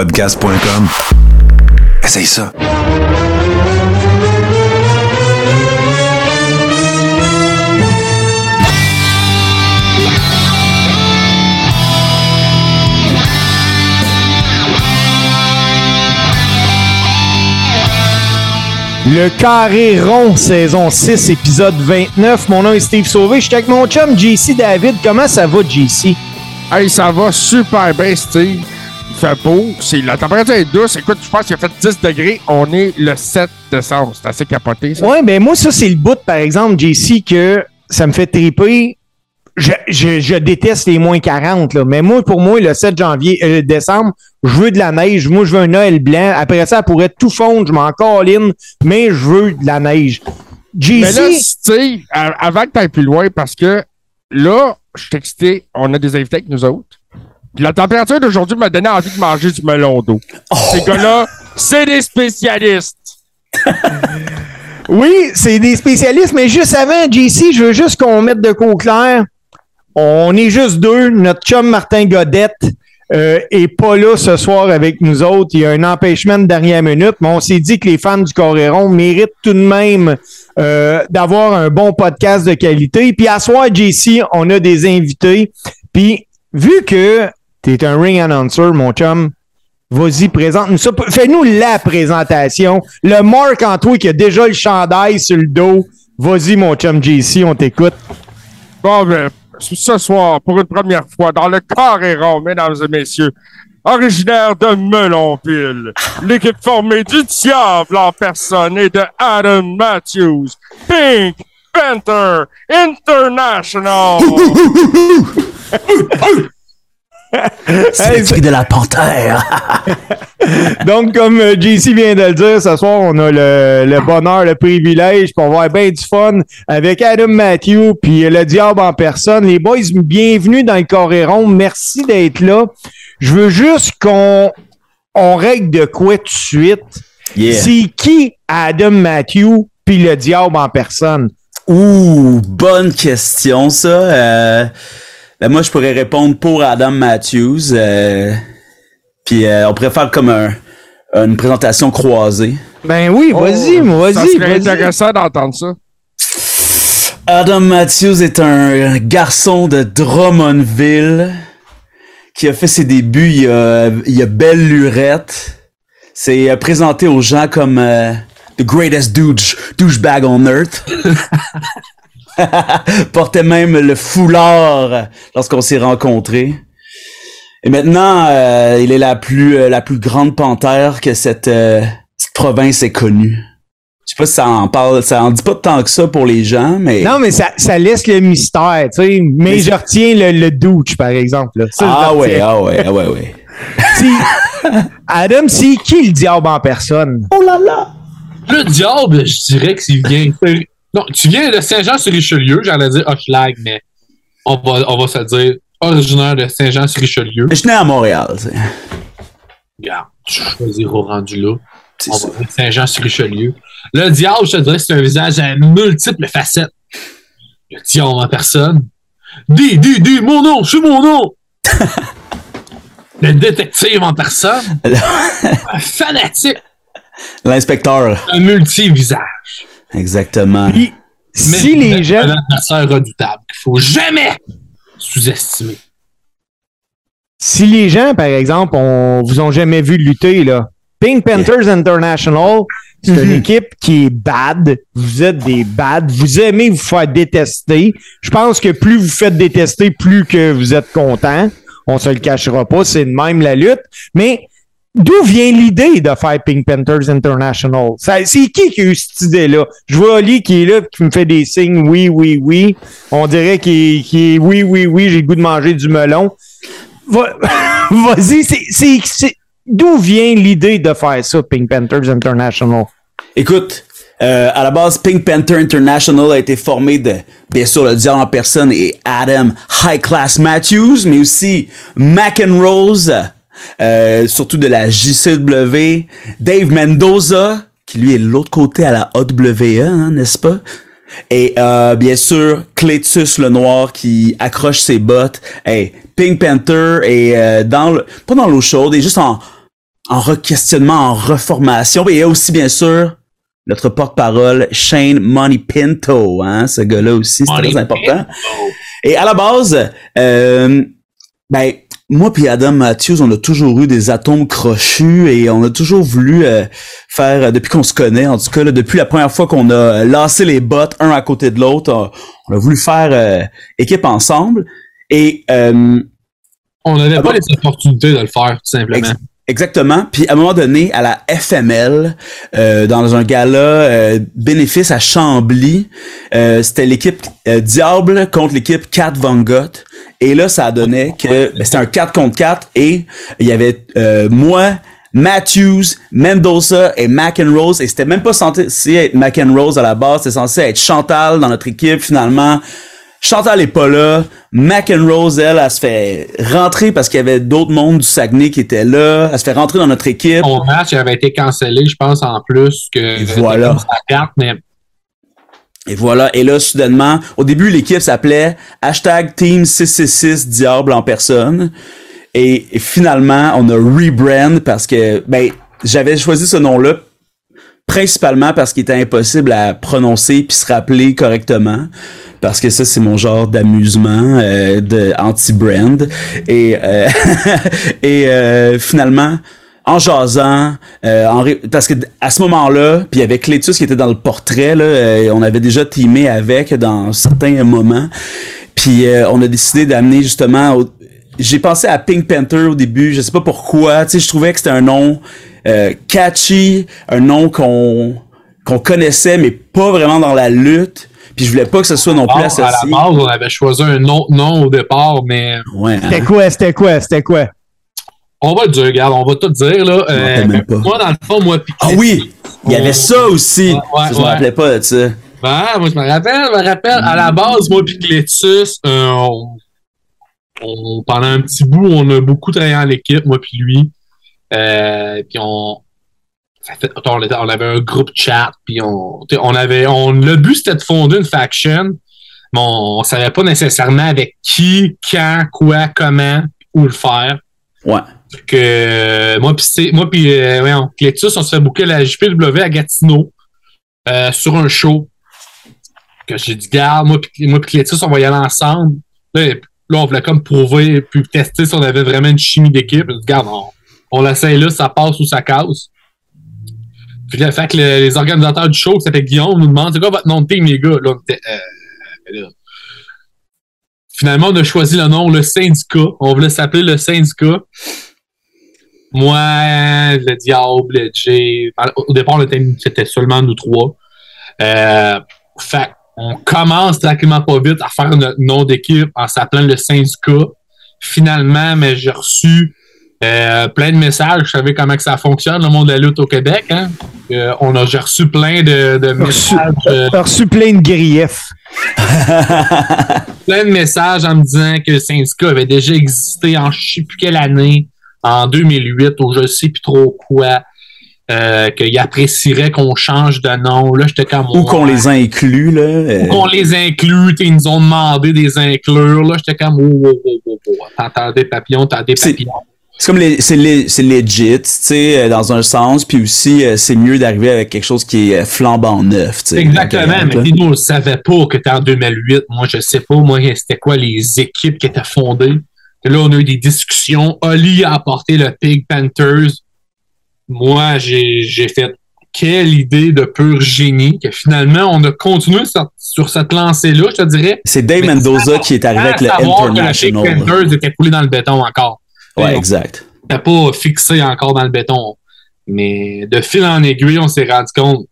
podcast.com. Essaye ça. Le Carré Rond, saison 6, épisode 29. Mon nom est Steve Sauvé. Je suis avec mon chum JC David. Comment ça va, JC? Hey, ça va super bien, Steve. Fait beau. C'est, la température est douce. Écoute, je pense qu'il a fait 10 degrés. On est le 7 décembre. C'est assez capoté, ça. Ouais, ben moi, ça, c'est le bout, par exemple, JC, que ça me fait triper. Je, je- je déteste les moins 40, là. mais moi, pour moi, le 7 janvier, euh, décembre, je veux de la neige. Moi, je veux un Noël blanc. Après ça, ça pourrait tout fondre. Je m'en colline, mais je veux de la neige. JC, Mais là, Steve, a- avant que tu ailles plus loin, parce que là, je suis excité. On a des invités avec nous autres. La température d'aujourd'hui m'a donné envie de manger du melon d'eau. Ces gars-là, c'est des spécialistes. Oui, c'est des spécialistes, mais juste avant, JC, je veux juste qu'on mette de au clair. On est juste deux. Notre chum Martin Godette euh, est pas là ce soir avec nous autres. Il y a un empêchement de dernière minute, mais on s'est dit que les fans du Coréron méritent tout de même euh, d'avoir un bon podcast de qualité. Puis à soir, JC, on a des invités. Puis vu que tu es un ring announcer, mon chum, Vas-y, présente-nous ça. Fais-nous la présentation. Le Marc en toi qui a déjà le chandail sur le dos. Vas-y, mon chum JC, on t'écoute. Bon, ben, ce soir, pour une première fois, dans le carré rond, mesdames et messieurs, originaire de Melonville, l'équipe formée du Diable en personne et de Adam Matthews, Pink Panther International. C'est l'esprit de la panthère. Donc, comme euh, JC vient de le dire, ce soir, on a le, le bonheur, le privilège pour avoir bien du fun avec Adam Matthew puis le diable en personne. Les boys, bienvenue dans le Coréron. Merci d'être là. Je veux juste qu'on on règle de quoi tout de suite. Yeah. C'est qui Adam Matthew puis le diable en personne? Ouh, bonne question, ça. Euh, ben moi, je pourrais répondre pour Adam Matthews. euh, puis euh, on pourrait faire comme un, une présentation croisée. Ben oui, vas-y, Oh, vas-y, Ça serait vas-y. intéressant d'entendre ça. Adam Matthews est un garçon de Drummondville qui a fait ses débuts il y a, il y a belle lurette. C'est euh, présenté aux gens comme euh, the greatest douche, douchebag on earth. Portait même le foulard lorsqu'on s'est rencontrés. Et maintenant, euh, il est la plus euh, la plus grande panthère que cette, euh, cette province ait connue. Je sais pas si ça en parle, ça en dit pas tant que ça pour les gens, mais Non, mais ça, ça laisse le mystère, tu sais. Mais, Mais je retiens le, le douche, par exemple. là. Ça, ah ouais, ah ouais, ah ouais, ouais. Si- Adam, c'est qui le diable en personne? Oh là là! Le diable, je dirais que s'il vient. Non, tu viens de Saint-Jean-sur-Richelieu, j'allais dire Hochelag, mais on va, on va se dire originaire de Saint-Jean-sur-Richelieu. Je suis né à Montréal, tu sais. Regarde, tu choisiras au rendu là. On ça. va dire Saint-Jean-sur-Richelieu. Le diable, je te dirais, c'est un visage à multiples facettes. Le diable en personne. Dis, dis, dis, mon nom, c'est mon nom! Le détective en personne. Un fanatique. L'inspecteur. Un multi-visage. Exactement. Puis, si les gens. Un adversaire redoutable qu'il faut jamais sous-estimer. Si les gens, par exemple, on vous ont jamais vu lutter, là, Pink Panthers International, c'est une équipe qui est bad. Vous êtes des bad. Vous aimez vous faire détester. Je pense que plus vous faites détester, plus que vous êtes content. On se le cachera pas, c'est de même la lutte. Mais d'où vient l'idée de faire Pink Panthers International? C'est qui qui a eu cette idée-là? Je vois Oli qui est là, qui me fait des signes oui, oui, oui. On dirait qu'il est, oui, oui, oui, j'ai le goût de manger du melon. Va- Vas-y, c'est- d'où vient l'idée de faire ça, Pink Panthers International? Écoute, euh, à la base, Pink Panther International a été formé de, bien sûr, le diable en personne et Adam High Class Matthews, mais aussi McEnrose, euh, surtout de la JCW, Dave Mendoza, qui lui est de l'autre côté à la AWE, hein, n'est-ce pas? Et euh, bien sûr, Cletus le Noir qui accroche ses bottes. Hey, Pink Panther est euh, dans le, pas dans l'eau chaude, est juste en en re-questionnement, en reformation. Et il y a aussi, bien sûr, notre porte-parole, Shane Money Pinto, hein, ce gars-là aussi, c'est très important. Pinto. Et à la base, euh, ben, moi puis Adam Matthews, on a toujours eu des atomes crochus et on a toujours voulu euh, faire, euh, depuis qu'on se connaît, en tout cas, là, depuis la première fois qu'on a lancé les bottes un à côté de l'autre, on, on a voulu faire euh, équipe ensemble. Et euh, On n'avait pas les opportunités de le faire, tout simplement. Ex- Exactement. Puis à un moment donné, à la FML, euh, dans un gala euh, bénéfice à Chambly, euh, c'était l'équipe euh, Diable contre l'équipe 4 Van Gogh. Et là, ça donnait que ben, c'était un 4 contre 4 et il y avait euh, moi, Matthews, Mendoza et McEnrose. Et c'était même pas censé être McEnrose à la base, c'était censé être Chantal dans notre équipe finalement. Chantal est pas là. McEnrose, elle, elle se fait rentrer parce qu'il y avait d'autres mondes du Saguenay qui étaient là. Elle se fait rentrer dans notre équipe. Mon match avait été cancellé, je pense, en plus que Et voilà. sa carte, mais Et voilà. Et là, soudainement, au début, l'équipe s'appelait hashtag Team 666 Diable en personne. Et, finalement, on a rebrand parce que, ben, j'avais choisi ce nom-là principalement parce qu'il était impossible à prononcer puis se rappeler correctement. Parce que ça, c'est mon genre d'amusement, euh, de anti-brand. Et, euh, et euh, finalement, en jasant, euh, en ré- parce que à ce moment-là, puis avait Clétus qui était dans le portrait, là, euh, on avait déjà teamé avec dans certains moments. Puis euh, on a décidé d'amener justement au- j'ai pensé à Pink Panther au début, je sais pas pourquoi, tu sais, je trouvais que c'était un nom euh, catchy, un nom qu'on qu'on connaissait mais pas vraiment dans la lutte. Puis je voulais pas que ce soit non plus bon, à la associé. base, on avait choisi un autre nom au départ, mais Ouais. hein. C'était quoi, c'était quoi, c'était quoi? On va le dire, regarde, on va tout dire, là. Euh, moi, dans le fond, moi, Ah oui, il y avait ça aussi. Ouais, Ça, je me rappelais pas de ça. Ben, moi, je me rappelle, je me rappelle, à la base, moi, puis Clétus, euh, on, on- pendant un petit bout, on a beaucoup travaillé en équipe, moi, puis lui. Euh, puis on, on, avait un groupe chat, puis on, on avait, on, le but, c'était de fonder une faction, mais on, on savait pas nécessairement avec qui, quand, quoi, comment, où le faire. Ouais. Que euh, moi puis moi puis euh, on se fait booker la JPW à Gatineau euh, sur un show que j'ai dit garde moi puis moi puis Clétus on va y aller ensemble là, on voulait comme prouver puis tester si on avait vraiment une chimie d'équipe J'ai dit, garde on, on l'essaye là ça passe ou ça casse puis là fait que le- les organisateurs du show c'était Guillaume nous demandent c'est quoi votre nom de team les gars? Ben. Finalement, on a choisi le nom, le syndicat. On voulait s'appeler le syndicat. Moi, le diable, le Jay. Au départ, c'était seulement nous trois. Euh, fait on commence tranquillement pas vite à faire notre nom d'équipe en s'appelant le syndicat. Finalement, mais j'ai reçu euh, plein de messages. Je savais comment que ça fonctionne, le monde de la lutte au Québec. Hein? Euh, on a, j'ai reçu plein de, messages. euh, T'as reçu plein de griefs. plein de messages en me disant que le syndicat avait déjà existé en je sais plus quelle année, en 2008 ou je sais plus trop quoi, euh, qu'il apprécierait qu'on change de nom. Là, j'étais comme... Ou qu'on les inclut, là. euh, Ou qu'on les inclue, ils nous ont demandé des inclure. Là, j'étais comme... Oh, oh, oh, oh, oh. T'entends des papillons, t'as des papillons. C'est comme les, c'est les, c'est legit, tu sais, euh, dans un sens, puis aussi euh, c'est mieux d'arriver avec quelque chose qui est euh, flambant neuf, tu sais. Exactement, mais euh, nous, on ne savait pas que t'es en 2008. Moi, je sais pas, moi, c'était quoi les équipes qui étaient fondées. Là, on a eu des discussions. Oli a apporté le Pig Panthers. Moi, j'ai j'ai fait quelle idée de pur génie que finalement, on a continué sur, sur cette lancée-là, je te dirais. C'est Dave Mendoza qui est arrivé avec le savoir que le Pig International. Panthers était coulé dans le béton encore. Ouais, exact. C'était pas fixé encore dans le béton. Mais de fil en aiguille, on s'est rendu compte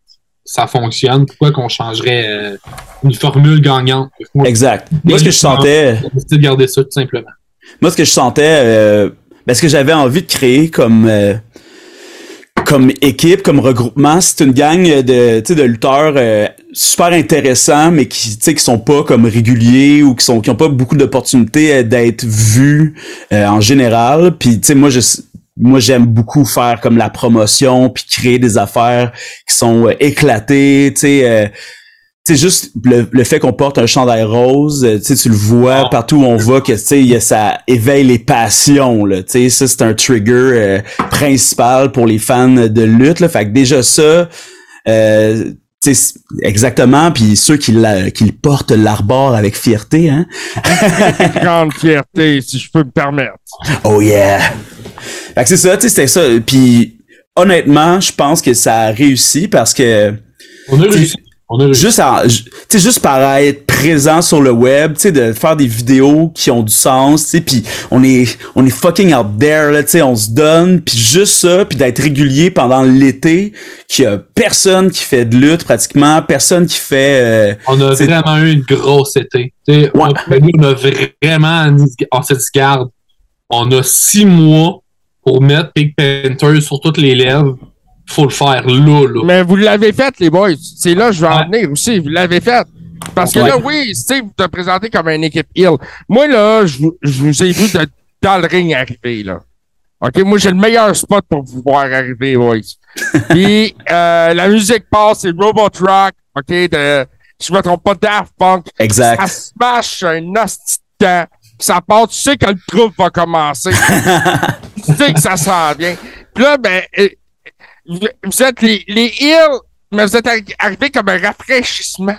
ça fonctionne. Pourquoi qu'on changerait euh, une formule gagnante? Moi, Exact. Moi, ce que je sentais, de garder ça, tout simplement. Moi, ce que je sentais, euh, ben, ce que j'avais envie de créer comme, euh, comme équipe, comme regroupement, c'est une gang de, de lutteurs euh, super intéressants, mais qui, qui sont pas comme réguliers ou qui sont, qui ont pas beaucoup d'opportunités euh, d'être vus euh, en général. Puis, tu sais, moi, je, moi, j'aime beaucoup faire comme la promotion, puis créer des affaires qui sont euh, éclatées, tu sais. euh, tu sais, juste le, le fait qu'on porte un chandail rose, euh, tu sais, tu le vois Ah. partout où on va que, tu sais, il y a- ça éveille les passions, là. Tu sais, ça, c'est un trigger euh, principal pour les fans de lutte, là. Fait que déjà ça, euh, tu sais, c'est- exactement, puis ceux qui, la, qui le portent l'arborent avec fierté, hein. Grande fierté, si je peux me permettre. Oh yeah! Fait que c'est ça, tu sais, c'était ça. Puis honnêtement, je pense que ça a réussi parce que On a réussi. On a réussi. juste à, juste par être présent sur le web, tu sais, de faire des vidéos qui ont du sens, tu sais, puis on est, on est fucking out there, là, tu sais, on se donne, puis juste ça, puis d'être régulier pendant l'été, qu'il y a personne qui fait de lutte pratiquement, personne qui fait, euh, On a vraiment eu une grosse été. Tu sais, on, nous, on a vraiment, on dit, garde, on a six mois pour mettre Pink Panther sur toutes les lèvres. Faut le faire là, là. Mais vous l'avez fait, les boys. C'est là que je vais en venir aussi. Vous l'avez fait. Parce que Ouais. là, oui, Steve, vous te présentez comme une équipe Hill. Moi, là, je, vous- je vous ai vu de- dans le ring arriver, là. OK? Moi, j'ai le meilleur spot pour vous voir arriver, boys. Puis, euh, la musique passe, c'est Robot Rock, OK? De, je me trompe pas, Daft Punk. exact. Ça smash un hostie temps. Ça part, tu sais quand le trouble va commencer. tu sais que ça sent bien. Puis là, ben, euh, vous, êtes les, les Hills, mais vous êtes arri- arrivés comme un rafraîchissement.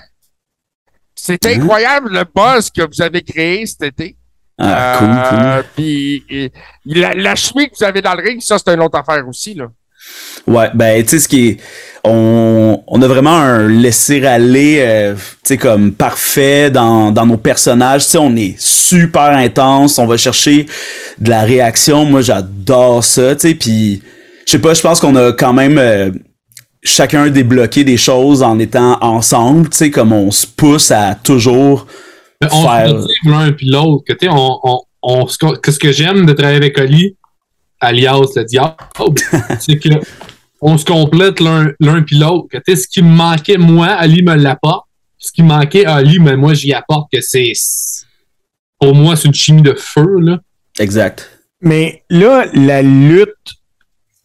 C'est Mhm. incroyable le buzz que vous avez créé cet été. Ah, cool, cool. Euh, Puis euh, la, la chimie que vous avez dans le ring, ça, c'est une autre affaire aussi. Là. Ouais, ben tu sais ce qui est on, on a vraiment un laisser aller euh, tu sais comme parfait dans, dans nos personnages, tu sais on est super intense, on va chercher de la réaction, moi j'adore ça, tu sais puis je sais pas, je pense qu'on a quand même euh, chacun débloqué des choses en étant ensemble, tu sais comme on se pousse à toujours Mais on faire- se l'un puis l'autre. Que, tu sais, on, on, on, ce que ce que j'aime de travailler avec Oli, alias le diable, c'est que on se complète l'un l'un puis l'autre. Que, tu sais, ce qui me manquait, moi, Ali me l'apporte. Ce qui me manquait à Ali, mais moi, j'y apporte que c'est. Pour moi, c'est une chimie de feu, là. exact. Mais là, la lutte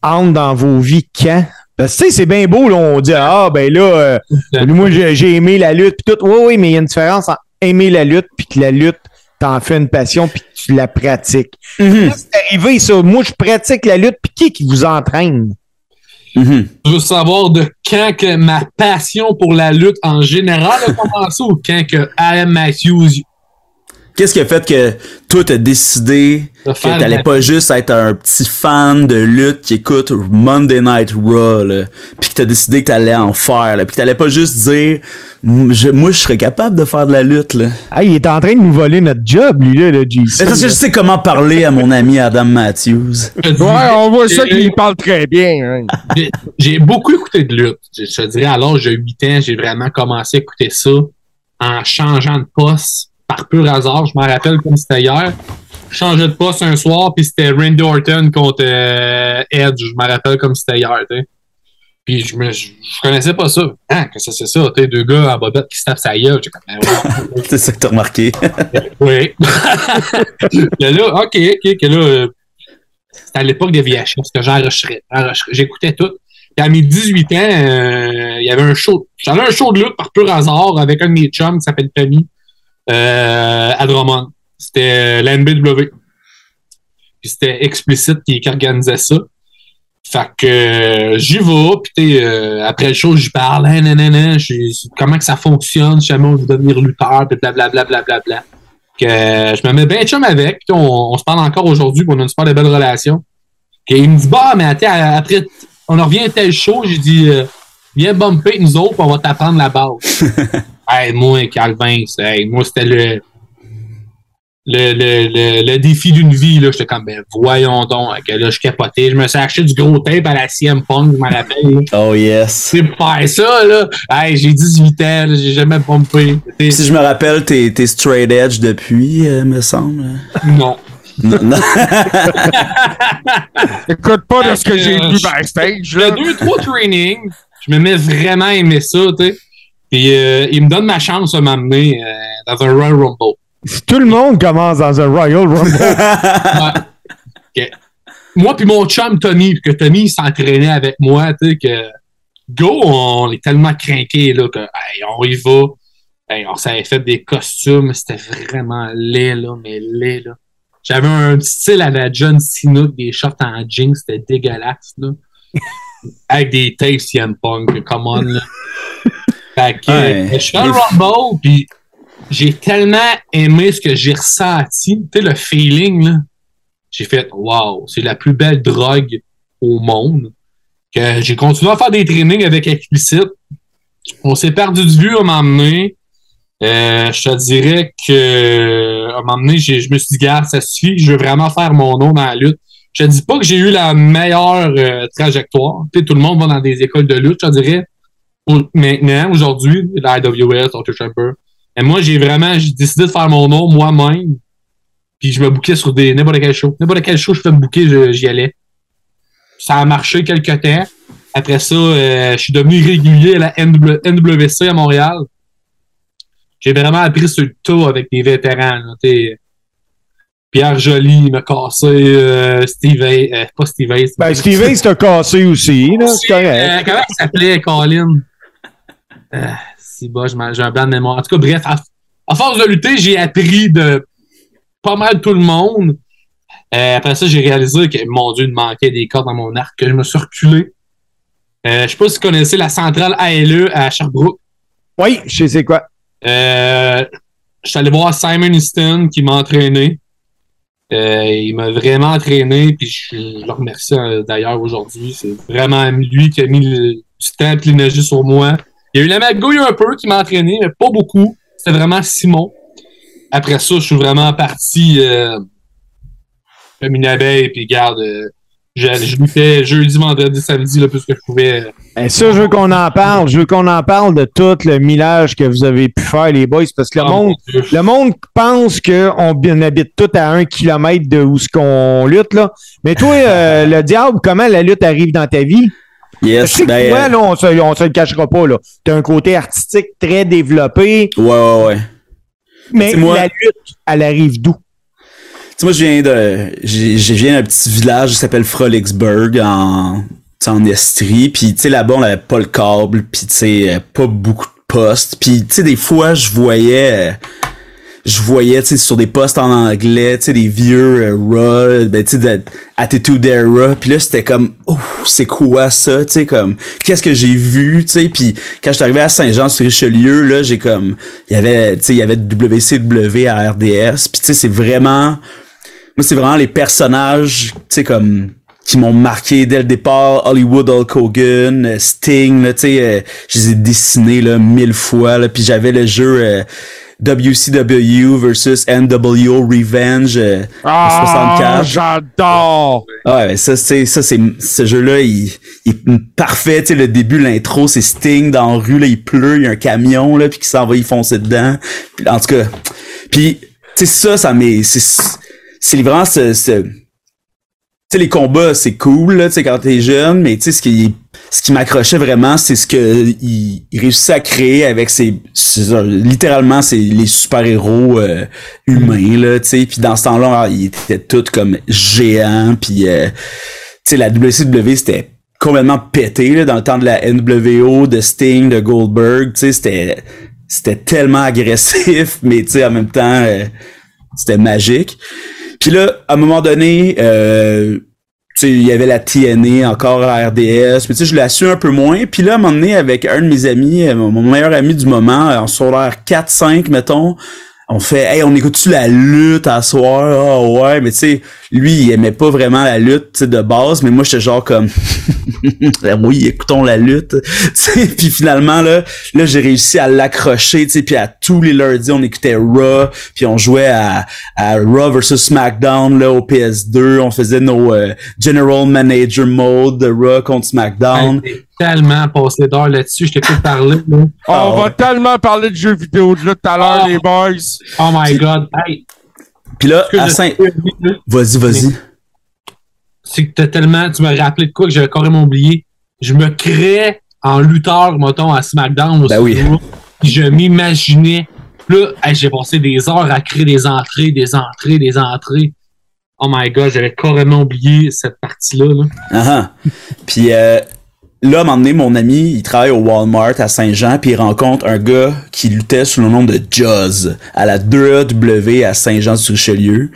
entre dans vos vies quand? Parce que tu sais, c'est bien beau, là, on dit Ah ben là, euh, moi j'ai aimé la lutte puis tout. Oui, oui, mais il y a une différence entre aimer la lutte puis que la lutte t'en fait une passion puis que tu la pratiques. Mhm, Là, C'est arrivé ça? Moi, je pratique la lutte puis qui qui vous entraîne? mhm. Je veux savoir de quand que ma passion pour la lutte en général a commencé ou quand que Adam Matthews Qu'est-ce qui a fait que toi t'as décidé que t'allais pas juste être un petit fan de lutte qui écoute Monday Night Raw, là, puis que t'as décidé que t'allais en faire, là, puis que t'allais pas juste dire, je- moi je serais capable de faire de la lutte, là. Ah, il est en train de nous voler notre job, lui, là, le GC. C'est parce que je sais comment parler à mon ami Adam Matthews. Ouais, on voit ça qu'il parle très bien. hein. J'ai- J'ai beaucoup écouté de lutte. Je, je te dirais, à l'âge de 8 ans, j'ai vraiment commencé à écouter ça en changeant de poste par pur hasard. Je m'en rappelle comme c'était hier. Je changeais de poste un soir, puis c'était Randy Orton contre euh, Edge. Je m'en rappelle comme c'était hier. tu sais. Puis je, me, je, je connaissais pas ça. Hein, que ça, c'est ça? tu sais, Deux gars en bobette qui se tapent sa gueule. Ben. C'est ça que t'as remarqué. Oui. que là, OK, OK, que là, euh, c'était à l'époque de VHS que. J'enregistrais. J'écoutais tout. Puis à mes 18 ans, euh, il y avait un show. J'avais un show de lutte par pur hasard avec un de mes chums qui s'appelle Tommy euh, à Drummond. C'était euh, l'NBW. Puis c'était Explicit qui, organisait ça. Fait que euh, j'y vais, puis euh, après le show, j'y parle, hein, nan, nan, nan, comment que ça fonctionne, si jamais on veut devenir lutteur, puis blablabla, blablabla. Que euh, je me mets bien chum avec, puis on, se parle encore aujourd'hui, on a une super de belle relation. Puis il me dit, bah, mais attends, après, on en revient à tel show, j'ai dit, viens bumper nous autres, on va t'apprendre la base. hey, moi, Calvin, c'est- hey, moi, c'était le, le, le, le, le défi d'une vie, là. J'étais comme, ben, voyons donc, que là, je capotais. Je me suis acheté du gros tape à la CM Punk, je m'en rappelle, là. Oh yes. C'est pour faire ça, là. Hey, j'ai 18 ans, là, j'ai jamais pompé. Si je me rappelle, t'es, t'es straight edge depuis, euh, me semble. Non. Non, non. Écoute pas de ce que j'ai vu backstage. Le Là. deux, trois trainings, je me mets vraiment à aimer ça, tu sais. Puis euh, il me donne ma chance de m'amener euh, dans un Royal Rumble. Si tout le monde commence dans un Royal Rumble. Ouais. Moi puis mon chum Tommy, que Tommy s'entraînait avec moi, tu sais, que Go, on est tellement craqués là, que hey, on y va. Hey, on s'avait fait des costumes, c'était vraiment laid, là, mais laid, là. J'avais un petit style à la John Cena, des shorts en jeans, c'était dégueulasse, là. Avec des tapes CM Punk, come on, là. Fait que, Ouais. je suis dans le Rumble, puis j'ai tellement aimé ce que j'ai ressenti, tu sais, le feeling, là. J'ai fait, wow, c'est la plus belle drogue au monde. Que j'ai continué à faire des trainings avec Explicit. On s'est perdu de vue à un moment donné. Euh, je te dirais que à un moment donné, je me suis dit, garde, ça suffit, je veux vraiment faire mon nom dans la lutte. Je te dis pas que j'ai eu la meilleure euh, trajectoire. Tout le monde va dans des écoles de lutte, je te dirais. Maintenant, aujourd'hui, la IWS, Ultra Chamber. Et moi, j'ai vraiment j'ai décidé de faire mon nom moi-même. Puis je me bouquais sur des n'importe quel show. N'importe quel show je fais me bouquer, j'y allais. Ça a marché quelques temps. Après ça, euh, je suis devenu régulier à la NW NWC à Montréal. J'ai vraiment appris sur le tas avec des vétérans. là, t'sais. Pierre Joly m'a cassé, euh, Steve Hay- euh, pas Steve Hay, Ben, Steve Ace t'a cassé aussi, là. C'est correct. euh, comment il s'appelait, Colin? Euh, c'est bas, j'ai un blanc de mémoire. En tout cas, bref, à, à force de lutter, j'ai appris de pas mal tout le monde. Euh, après ça, j'ai réalisé que, mon Dieu, il me manquait des cordes dans mon arc, que je me suis reculé. Euh, je sais pas si vous connaissez la centrale ALE à Sherbrooke. Oui, je sais quoi. Euh, je suis allé voir Simon Easton qui m'a entraîné. Euh, il m'a vraiment entraîné, puis je, je le remercie euh, d'ailleurs aujourd'hui. C'est vraiment lui qui a mis le, du temps et l'énergie sur moi. Il y a eu la magouille un peu qui m'a entraîné, mais pas beaucoup. C'était vraiment Simon. Après ça, je suis vraiment parti euh, comme une abeille, puis garde, euh, je, je luttais jeudi, vendredi, samedi, le plus que je pouvais. euh, ça, je veux qu'on en parle. Je veux qu'on en parle de tout le millage que vous avez pu faire, les boys, parce que le Ah, monde, le monde pense qu'on on habite tout à un kilomètre de où ce qu'on lutte, là. Mais toi, euh, le diable, comment la lutte arrive dans ta vie? Je Yes, que ben, toi, euh, là, on se, on se le cachera pas, là. T'as un côté artistique très développé, ouais, ouais, ouais. mais moi. la lutte, elle arrive d'où? Tu moi, je viens de, je viens d'un petit village qui s'appelle Frolicsburg en, en Estrie. Puis, tu sais, là-bas, on avait pas le câble. Puis, tu sais, euh, pas beaucoup de postes. Puis, tu sais, des fois, je voyais, euh, je voyais, tu sais, sur des postes en anglais, tu sais, des vieux euh, Raw, ben, tu sais, de Attitude. Puis là, c'était comme, oh, c'est quoi ça, tu sais, comme, qu'est-ce que j'ai vu, tu sais. Puis, quand je suis arrivé à Saint-Jean-sur-Richelieu, là, j'ai comme, il y avait, tu sais, il y avait WCW à RDS. Puis, tu sais, c'est vraiment, moi, c'est vraiment les personnages, tu sais, comme, qui m'ont marqué dès le départ. Hollywood Hulk Hogan, euh, Sting, là, tu sais, euh, je les ai dessinés, là, mille fois, là. Puis j'avais le jeu euh, WCW versus NWO Revenge euh, Ah, en 64. j'adore! Ah ouais, ça, c'est, ça, c'est, ce jeu-là, il, il est parfait, tu sais, le début, l'intro, c'est Sting dans la rue, là, il pleut, il y a un camion, là, puis qui s'en va y foncer dedans. Puis, en tout cas, puis, tu sais, ça, ça m'est, c'est, c'est vraiment ce, ce- sais, les combats, c'est cool, là, tu sais, quand t'es jeune, mais tu sais, ce qui, ce qui m'accrochait vraiment, c'est ce que il, réussissait à créer avec ses, ses- littéralement, c'est les super-héros euh, humains, là, tu sais, puis dans ce temps-là, ils étaient tous comme géants, puis, euh, tu sais, la WCW, c'était complètement pété, là, dans le temps de la NWO, de Sting, de Goldberg, tu sais, c'était, c'était tellement agressif, mais tu sais, en même temps, euh, c'était magique. Puis là, à un moment donné, euh, il y avait la TNA encore à la RDS, mais tu sais, je l'ai su un peu moins. Puis là, à un moment donné, avec un de mes amis, euh, mon meilleur ami du moment, en solaire 4-5, mettons, on fait, hey, on écoute-tu la lutte à soir? Ah ouais, mais tu sais, lui, il aimait pas vraiment la lutte de base, mais moi, j'étais genre comme, oui, écoutons la lutte. Puis finalement, là, là j'ai réussi à l'accrocher, tu sais, puis à tous les lundis, on écoutait Raw, puis on jouait à, à Raw versus SmackDown, là, au PS2, on faisait nos euh, General Manager mode de Raw contre SmackDown. Hey, tellement passé d'heures là-dessus, je t'écoute parler, là. Ah On ouais. va tellement parler de jeux vidéo de là tout à l'heure, Ah. les boys. Oh my god. Hey, Puis là, à Saint... Vas-y, vas-y. c'est que t'as tellement, tu m'as rappelé de quoi que j'avais carrément oublié. Je me crée en lutteur, mettons, à SmackDown Ben oui. puis je m'imaginais. Là, j'ai passé des heures à créer des entrées, des entrées, des entrées. Oh my god, j'avais carrément oublié cette partie-là. Là. Ah ah. Puis, euh, là, à un moment donné, mon ami, il travaille au Walmart à Saint-Jean, puis il rencontre un gars qui luttait sous le nom de Juzz à la 2AW à Saint-Jean-sur-Richelieu.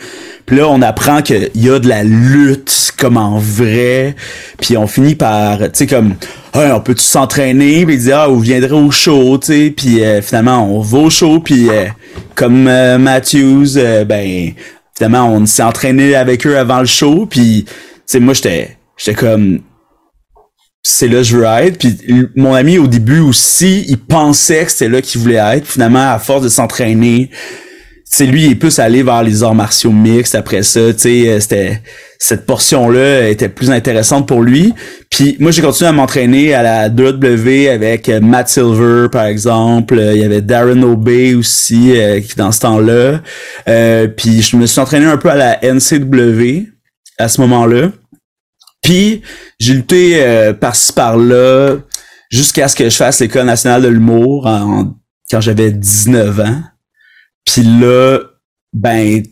Puis là, on apprend qu'il y a de la lutte comme en vrai, puis on finit par, tu sais, comme, Ah, on peut-tu s'entraîner? Puis il dit, ah, vous viendrez au show, tu sais, puis euh, finalement, on va au show, puis euh, comme euh, Matthews, euh, ben, finalement, on s'est entraîné avec eux avant le show, puis, tu sais, moi, j'étais, j'étais comme, c'est là que je veux être. Puis mon ami au début aussi, il pensait que c'était là qu'il voulait être. Finalement, à force de s'entraîner, c'est lui il est plus allé vers les arts martiaux mixtes après ça. Tu euh, c'était cette portion-là était plus intéressante pour lui. Puis moi, j'ai continué à m'entraîner à la WWE avec euh, Matt Silver, par exemple. Euh, Il y avait Darren Obey aussi qui dans ce temps-là. Puis je me suis entraîné un peu à la NCW à ce moment-là. Puis j'ai lutté euh, par-ci par-là jusqu'à ce que je fasse l'école nationale de l'humour en- quand j'avais 19 ans. Puis là, ben, tu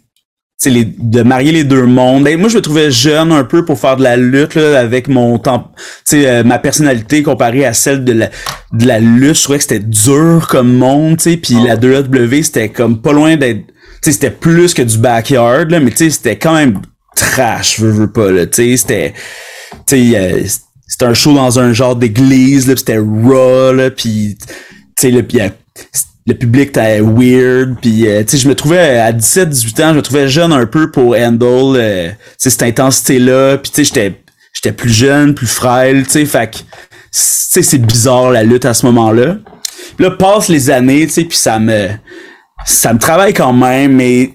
sais, les- de marier les deux mondes. Ben, moi, je me trouvais jeune un peu pour faire de la lutte là, avec mon temps, tu sais, euh, ma personnalité comparée à celle de la, de la lutte. Je trouvais que c'était dur comme monde, tu sais. Puis la 2AW, c'était comme pas loin d'être, tu sais, c'était plus que du backyard là, mais tu sais, c'était quand même trash, veux, veux pas là. Tu sais, c'était, tu sais, c'était un show dans un genre d'église là, c'était raw là, puis tu sais, le, public était weird, puis euh, tu sais, je me trouvais à 17-18 ans, je me trouvais jeune un peu pour handle euh, cette intensité-là, puis tu sais, j'étais j'étais plus jeune, plus frêle, tu sais, fait tu c'est bizarre la lutte à ce moment-là. Puis Là, passent les années, tu sais, puis ça me ça me travaille quand même, mais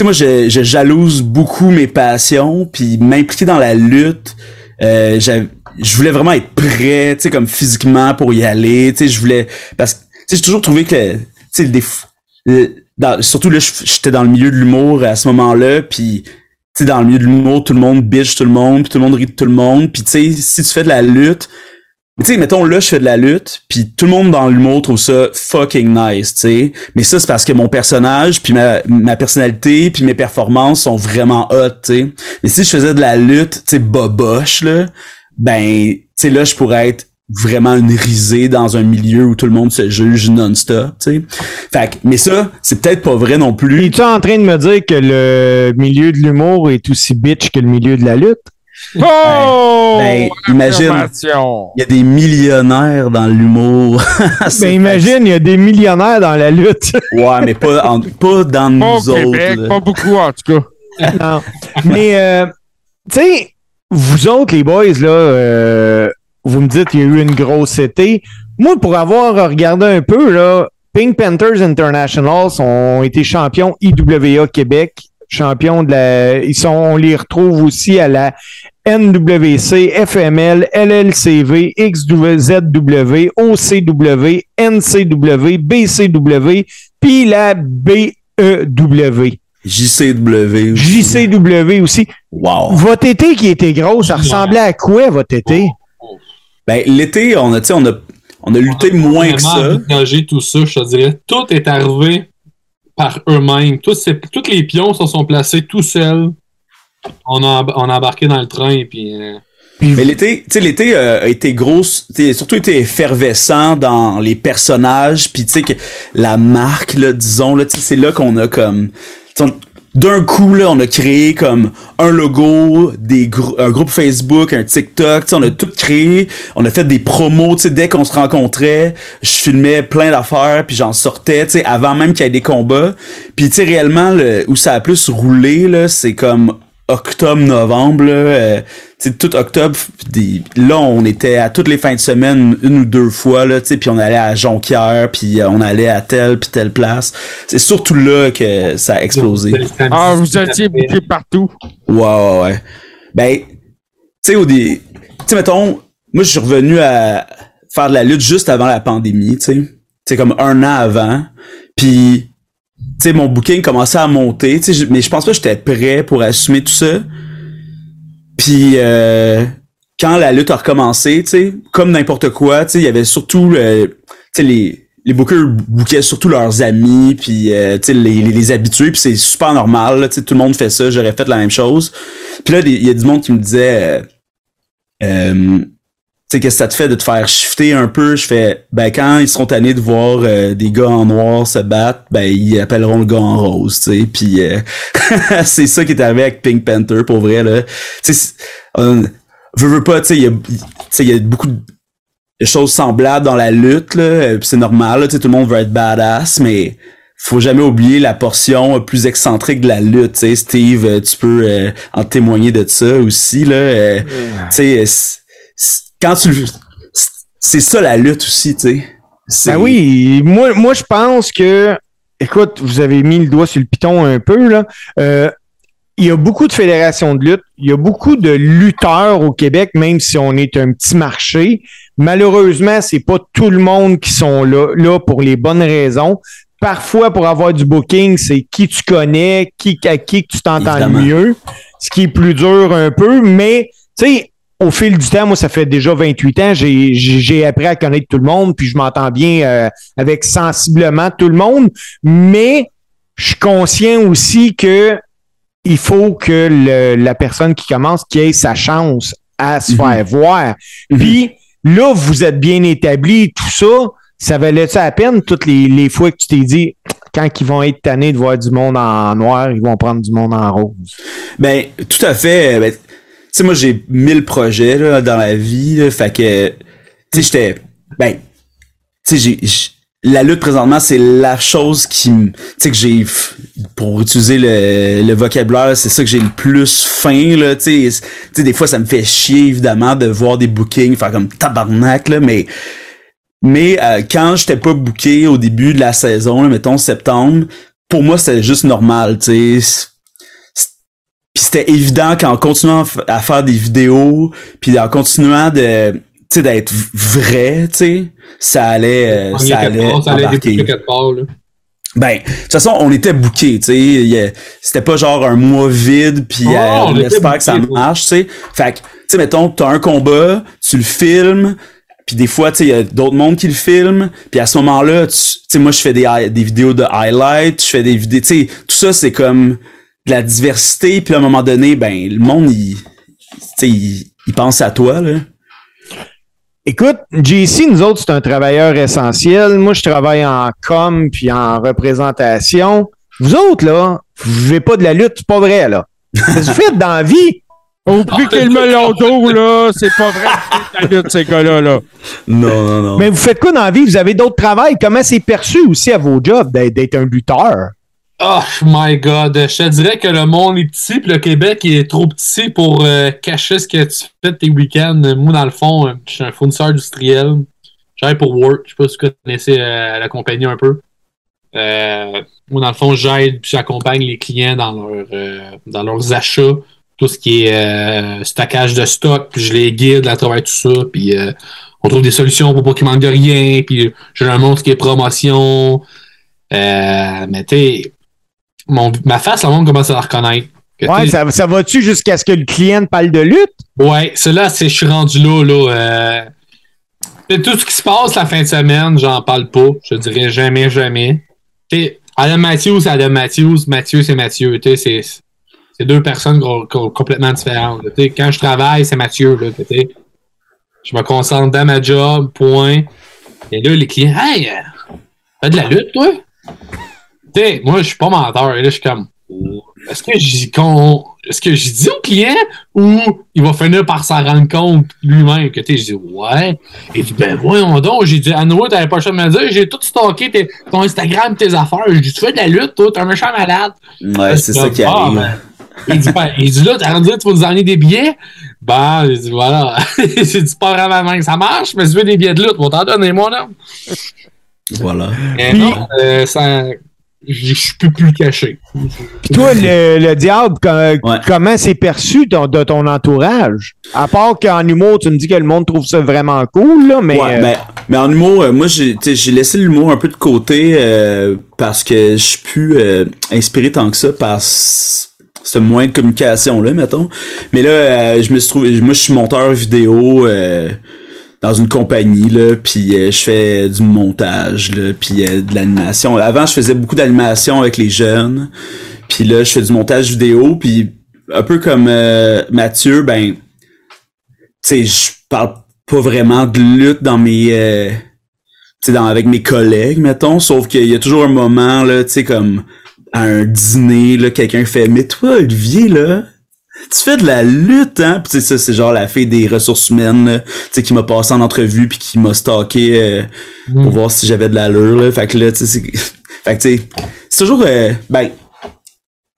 sais, moi, je, je jalouse beaucoup mes passions, puis m'impliquer dans la lutte. Euh, je voulais vraiment être prêt, tu sais, comme physiquement pour y aller. Tu sais, je voulais... Parce que, tu sais, j'ai toujours trouvé que, tu sais, le déf- le- dans- surtout là, j'étais dans le milieu de l'humour à ce moment-là, puis tu sais, dans le milieu de l'humour, tout le monde bitch tout le monde, puis tout le monde rit de tout le monde. Puis tu sais, si tu fais de la lutte, mais tu sais, mettons là, je fais de la lutte, puis tout le monde dans l'humour trouve ça fucking nice, tu sais. Mais ça, c'est parce que mon personnage, puis ma, ma personnalité, puis mes performances sont vraiment hot, tu sais. Mais si je faisais de la lutte, tu sais, boboche, là, ben, tu sais, là, je pourrais être vraiment une risée dans un milieu où tout le monde se juge non-stop, tu sais. Fait que, mais ça, c'est peut-être pas vrai non plus. Es-tu en train de me dire que le milieu de l'humour est aussi bitch que le milieu de la lutte? Oh! Ben, imagine. Affirmation. Il y a des millionnaires dans l'humour. Ben imagine, il y a des millionnaires dans la lutte. Ouais, mais pas, en- pas dans Pas nous au autres. Québec, pas beaucoup en tout cas. non. Mais, euh, tu sais, vous autres, les boys, là, euh, vous me dites qu'il y a eu une grosse été. Moi, pour avoir regardé un peu, là, Pink Panthers International ont été champions IWA Québec, champions de la. Ils sont, on les retrouve aussi à la NWC, FML, LLCV, XZW, OCW, NCW, BCW, puis la BEW. JCW. aussi. JCW aussi. Wow. Votre été qui était gros, ça ressemblait à quoi, votre été? Ben, l'été, on a, tu sais, on a, on a lutté moins que ça. Nager, tout ça, je te dirais. Tout est arrivé par eux-mêmes. Tous les pions se sont placés tout seuls. On a, on a embarqué dans le train et puis. euh, Mais l'été, tu sais, l'été euh, a été gros, tu sais, surtout été effervescent dans les personnages, puis tu sais que la marque, là, disons, là, tu sais, c'est là qu'on a comme, tu sais, on- d'un coup, là, on a créé comme un logo, des grou- un groupe Facebook, un TikTok, tu sais, on a tout créé, on a fait des promos, tu sais, dès qu'on se rencontrait, je filmais plein d'affaires, puis j'en sortais, tu sais, avant même qu'il y ait des combats, puis tu sais, réellement, le, où ça a plus roulé, là, c'est comme octobre-novembre, là, euh, tu sais, tout octobre, des, là, on était à toutes les fins de semaine, une ou deux fois, là, tu sais, puis on allait à Jonquière, puis euh, on allait à telle puis telle place. C'est surtout là que ça a explosé. Ah, vous étiez bouqués partout. Ouais, ouais, ouais. Ben, tu sais, au dé... Tu sais, mettons, moi, je suis revenu à faire de la lutte juste avant la pandémie, tu sais. Tu sais, comme un an avant. Puis, sais, mon booking commençait à monter, tu sais, mais je pense pas que j'étais prêt pour assumer tout ça. Puis, euh, quand la lutte a recommencé, tu sais, comme n'importe quoi, tu sais, il y avait surtout, euh, tu sais, les, les bookers bookaient surtout leurs amis, puis, euh, tu sais, les, les, habitués, puis c'est super normal, tu sais, tout le monde fait ça, j'aurais fait la même chose. Puis là, il y a du monde qui me disait, euh, euh, tu sais, qu'est-ce que ça te fait de te faire shifter un peu? Je fais, ben, quand ils seront tannés de voir euh, des gars en noir se battre, ben, ils appelleront le gars en rose, tu sais. Puis, euh, c'est ça qui est arrivé avec Pink Panther, pour vrai, là. Tu sais, on veut, veut pas, tu sais, il y a, y beaucoup de choses semblables dans la lutte, là. euh, c'est normal, là, tu sais, tout le monde veut être badass, mais faut jamais oublier la portion plus excentrique de la lutte, tu sais. Steve, euh, tu peux euh, en témoigner de ça aussi, là. euh, Tu sais, quand tu c'est ça la lutte aussi, tu sais. Ben oui, moi, moi je pense que, écoute, vous avez mis le doigt sur le piton un peu, là. Euh, il y a beaucoup de fédérations de lutte, il y a beaucoup de lutteurs au Québec, même si on est un petit marché. Malheureusement, c'est pas tout le monde qui sont là, là pour les bonnes raisons. Parfois, pour avoir du booking, c'est qui tu connais, qui, à qui que tu t'entends le mieux, ce qui est plus dur un peu, mais, tu sais, au fil du temps, moi, ça fait déjà 28 ans, j'ai- appris à connaître tout le monde, puis je m'entends bien euh, avec sensiblement tout le monde, mais je suis conscient aussi que il faut que le- la personne qui commence qui ait sa chance à se Mhm. faire voir. Puis là, vous êtes bien établi, tout ça, ça valait ça à peine toutes les, les fois que tu t'es dit quand ils vont être tannés de voir du monde en noir, ils vont prendre du monde en rose. Ben, tout à fait. Ben, sais, moi, j'ai mille projets là, dans la vie. là, fait que, tu sais, j'étais. Ben, tu sais, j'ai. La lutte présentement, c'est la chose qui. Tu sais, que j'ai. Pour utiliser le, le vocabulaire, c'est ça que j'ai le plus faim, là. Tu tu sais, des fois, ça me fait chier, évidemment, de voir des bookings, faire comme tabarnak, là, mais. Mais euh, quand j'étais pas booké au début de la saison, là, mettons septembre, pour moi, c'était juste normal, tu sais. Puis c'était évident qu'en continuant à faire des vidéos, puis en continuant de, tu d'être vrai, tu sais, ça allait, euh, ça allait part, ça allait embarquer. déboucher quelque part, là. Ben, de toute façon, on était bookés, tu sais. C'était pas genre un mois vide, puis Oh, euh, on espère que ça marche, tu sais. Fait que, tu sais, mettons, t'as un combat, tu le filmes, puis des fois, tu sais, il y a d'autres mondes qui le filment, puis à ce moment-là, tu tu sais, moi, je fais des, des vidéos de highlights, je fais des vidéos, tu sais, tout ça, c'est comme de la diversité, puis à un moment donné, ben, le monde, il, il, il pense à toi, là. Écoute, JC, nous autres, c'est un travailleur essentiel. Moi, je travaille en com puis en représentation. Vous autres, là, vous vivez pas de la lutte, c'est pas vrai, là. Vous faites dans la vie? Au prix qu'il le melon d'eau, là, c'est pas vrai que c'est la lutte, ces gars-là, là. Non, non, non. Mais vous faites quoi dans la vie? Vous avez d'autres travails? Comment c'est perçu aussi à vos jobs d'être d'être un lutteur? Oh my god, je te dirais que le monde est petit, puis le Québec est trop petit pour euh, cacher ce que tu fais tes week-ends. Moi, dans le fond, euh, je suis un fournisseur industriel. Je travaille pour Work. Je sais pas si vous connaissez euh, la compagnie un peu. Euh, moi, dans le fond, j'aide puis j'accompagne les clients dans, leur, euh, dans leurs achats, tout ce qui est euh, stockage de stock, puis je les guide à travers tout ça, puis on trouve des solutions pour pas qu'ils manquent de rien, puis je leur montre ce qui est promotion. Mais tu mon, ma face, le monde commence à la reconnaître. Ouais, ça, ça va-tu jusqu'à ce que le client parle de lutte? Ouais, c'est là, c'est, je suis rendu là, là. Euh, t'sais, tout ce qui se passe la fin de semaine, j'en parle pas. Je dirais jamais, jamais. T'sais, Adam Matthews, c'est Adam Matthews. Mathieu, c'est Mathieu. C'est, c'est deux personnes complètement différentes. T'sais, quand je travaille, c'est Mathieu. Là, t'sais. je me concentre dans ma job, point. Et là, les clients, hey, euh, fais de la lutte, toi? T'sais, moi, je suis pas menteur. Et là, je suis comme, est-ce que j'y con... est-ce que j'y dis au client ou il va finir par s'en rendre compte lui-même que tu sais, je dis ouais. Il dit ben voyons donc, j'ai dit à t'avais pas le choix de me dire, j'ai tout stocké tes- ton Instagram, tes affaires. Je dis tu fais de la lutte, toi, t'es un méchant malade. Ouais, c'est ça qui Ah, arrive. ben, il dit, ben, il dit là, t'as rendu, tu vas nous emmener des billets? Ben, il dit voilà. J'ai dit pas vraiment que ça marche, mais si tu veux des billets de lutte, on t'en donner moi, non? Voilà. Puis- non, euh, ça, je je peux plus le cacher. Puis toi, le, le diable, Ouais. comment c'est perçu ton- de ton entourage? À part qu'en humour, tu me dis que le monde trouve ça vraiment cool, là, mais. ouais, euh, ben, mais en humour, euh, moi, j'ai, laissé l'humour un peu de côté euh, parce que je suis plus euh, inspiré tant que ça par ce moyen de communication-là, mettons. Mais là, euh, je me suis trouvé, moi, je suis monteur vidéo euh, dans une compagnie, là, puis euh, je fais du montage, là, puis euh, de l'animation. Avant, je faisais beaucoup d'animation avec les jeunes, puis là, je fais du montage vidéo, puis un peu comme euh, Mathieu, ben, tu sais, je parle pas vraiment de lutte dans mes euh, tu sais avec mes collègues mettons sauf qu'il y a toujours un moment là tu sais comme à un dîner là quelqu'un fait mais toi Olivier là tu fais de la lutte hein? Puis tu sais ça c'est genre la fille des ressources humaines tu sais qui m'a passé en entrevue puis qui m'a stalké euh, Mm. pour voir si j'avais de l'allure là fait que là tu sais c'est fait que tu sais c'est toujours euh, ben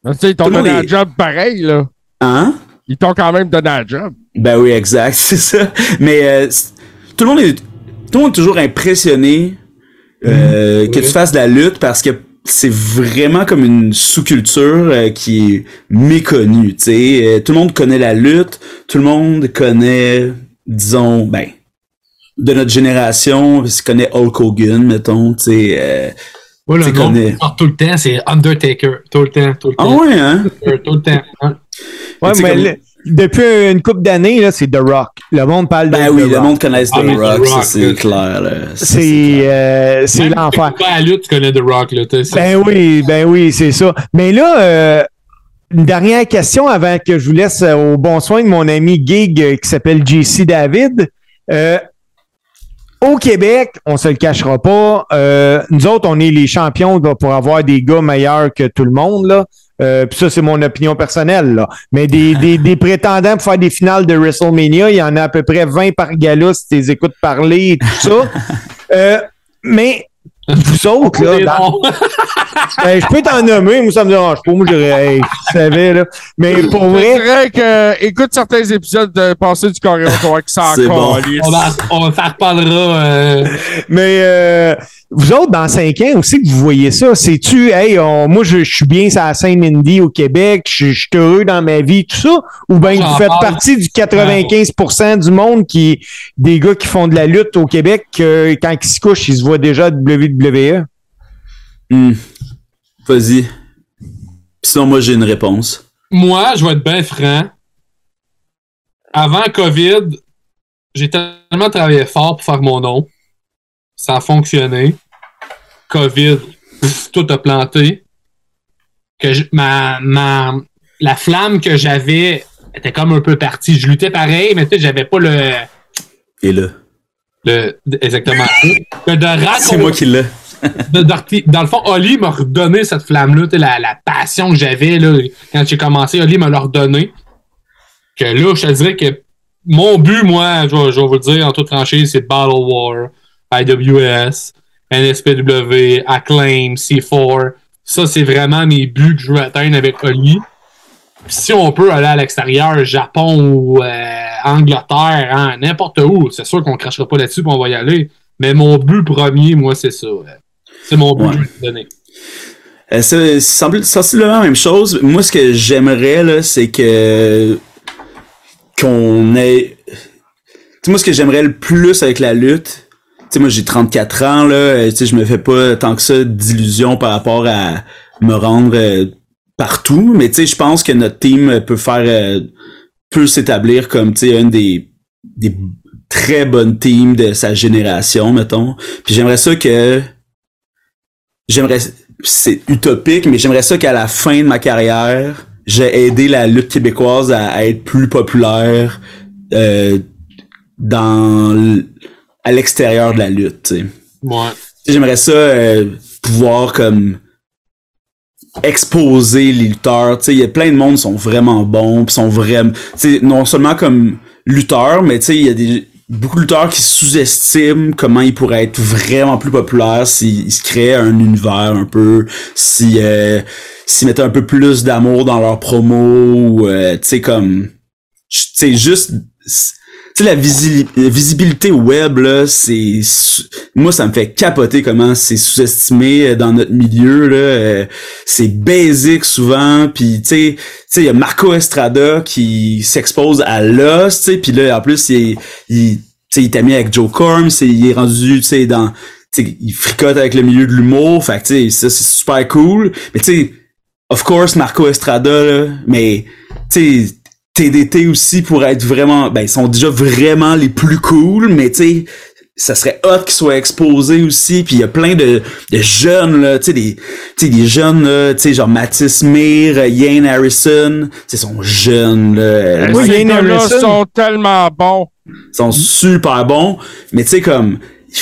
Tu sais, ils t'ont donné un job pareil, là. hein? Ils t'ont quand même donné un job. Ben oui, exact, c'est ça. Mais euh, tout le monde est tout le monde est toujours impressionné euh, que Oui. tu fasses de la lutte parce que c'est vraiment comme une sous-culture euh, qui est méconnue, tu sais. Euh, tout le monde connaît la lutte, tout le monde connaît, disons, ben, de notre génération, se connaît Hulk Hogan, mettons, tu sais. euh, Moi, le Tu nom sort tout le temps, c'est Undertaker. Tout le temps, tout le Ah temps. ouais, hein? Tout le temps. hein. Ouais, mais comme- le- depuis une couple d'années, là, c'est The Rock. Le monde parle de Ben The oui, Rock. le monde connaît The Ah, The Rock, c'est clair, C'est euh, c'est Même l'enfer. pas à la lutte, tu connais The Rock, là. Ben oui, ben oui, c'est ça. Mais là, euh, une dernière question avant que je vous laisse euh, au bon soin de mon ami Gig euh, qui s'appelle JC David. Euh, au Québec, on se le cachera pas, euh, nous autres, on est les champions là, pour avoir des gars meilleurs que tout le monde. Là. Euh, Puis ça, c'est mon opinion personnelle. Là. Mais des, des, des prétendants pour faire des finales de WrestleMania, il y en a à peu près 20 par gala si tu les écoutes parler et tout ça. Euh, mais vous autres, là, dans- ben, je peux t'en nommer, moi ça me dérange pas. Moi j'aurais, hey, je savais là. Mais pour Je vrai, dirais que, écoute certains épisodes de Passer du ça C'est encore. bon. on, va, on va faire reparlera. Euh, mais euh, vous autres dans cinq ans aussi que vous voyez ça, c'est-tu, hey, on- moi je, je suis bien sur la scène indie au Québec, je je suis heureux dans ma vie, tout ça, ou bien vous faites parle. partie du 95% du monde qui, des gars qui font de la lutte au Québec, que quand ils se couchent, ils se voient déjà à WWE. Hmm. Vas-y. Sinon, moi, j'ai une réponse. moi, je vais être bien franc. Avant COVID, j'ai tellement travaillé fort pour faire mon nom. Ça a fonctionné. COVID, tout a planté. Que je- ma, ma, la flamme que j'avais était comme un peu partie. Je luttais pareil, mais tu sais, j'avais pas le, Et là, le exactement. De c'est moi qui l'ai. de- de- dans le fond, Oli m'a redonné cette flamme-là, la, la passion que j'avais quand j'ai commencé. Oli m'a redonné. Que là, je te dirais que mon but, moi, je vais, je vais vous le dire en toute franchise, c'est Battle War, IWS, NSPW, Acclaim, C4. Ça, c'est vraiment mes buts que je veux atteindre avec Oli. Puis si on peut aller à l'extérieur, Japon ou euh, Angleterre, hein, n'importe où, c'est sûr qu'on crachera pas là-dessus, puis on va y aller. Mais mon but premier, moi, c'est ça. euh, C'est mon but Ouais. que je vais te donner. Euh, c'est semble- sensiblement la même chose. Moi, ce que j'aimerais, là, c'est que qu'on ait... Tu sais, moi, ce que j'aimerais le plus avec la lutte, sais, moi, j'ai 34 ans, là, tu sais, je me fais pas tant que ça d'illusions par rapport à me rendre euh, partout, mais tu sais, je pense que notre team peut faire... euh, peut s'établir comme, tu sais, une des, des très bonnes teams de sa génération, mettons. Puis j'aimerais ça que... J'aimerais c'est utopique, mais j'aimerais ça qu'à la fin de ma carrière, j'ai aidé la lutte québécoise à, être plus populaire euh, dans à l'extérieur de la lutte. Ouais. J'aimerais ça euh, pouvoir comme exposer les lutteurs. Tu sais, il y a plein de monde qui sont vraiment bons, pis sont vraiment, non seulement comme lutteurs, mais tu sais, il y a des beaucoup de lutteurs qui sous-estiment comment ils pourraient être vraiment plus populaires s'ils se créaient un univers un peu, si euh, s'ils mettaient un peu plus d'amour dans leurs promos, euh, tu sais comme, tu sais juste sais, la visi- visibilité web, là, c'est... Moi, ça me fait capoter comment c'est sous-estimé euh, dans notre milieu, là. euh, c'est basic souvent, puis tu sais, il y a Marco Estrada qui s'expose à l'os, tu sais, puis là, en plus, il, il, il est ami avec Joe Corm, il est rendu, tu sais, dans... Tu sais, il fricote avec le milieu de l'humour, fait que, tu sais, ça, c'est super cool. Mais tu sais, of course, Marco Estrada, là, mais, tu sais, TDT aussi pour être vraiment ben ils sont déjà vraiment les plus cool mais tu sais ça serait hot qu'ils soient exposés aussi puis il y a plein de, de jeunes là tu sais des tu sais des jeunes là tu sais genre Mathis Mir euh, Ian Harrison tu sais sont jeunes là Oui, Ces Ian gars-là Harrison. sont tellement bons. Ils sont super bons, mais tu sais, comme, tu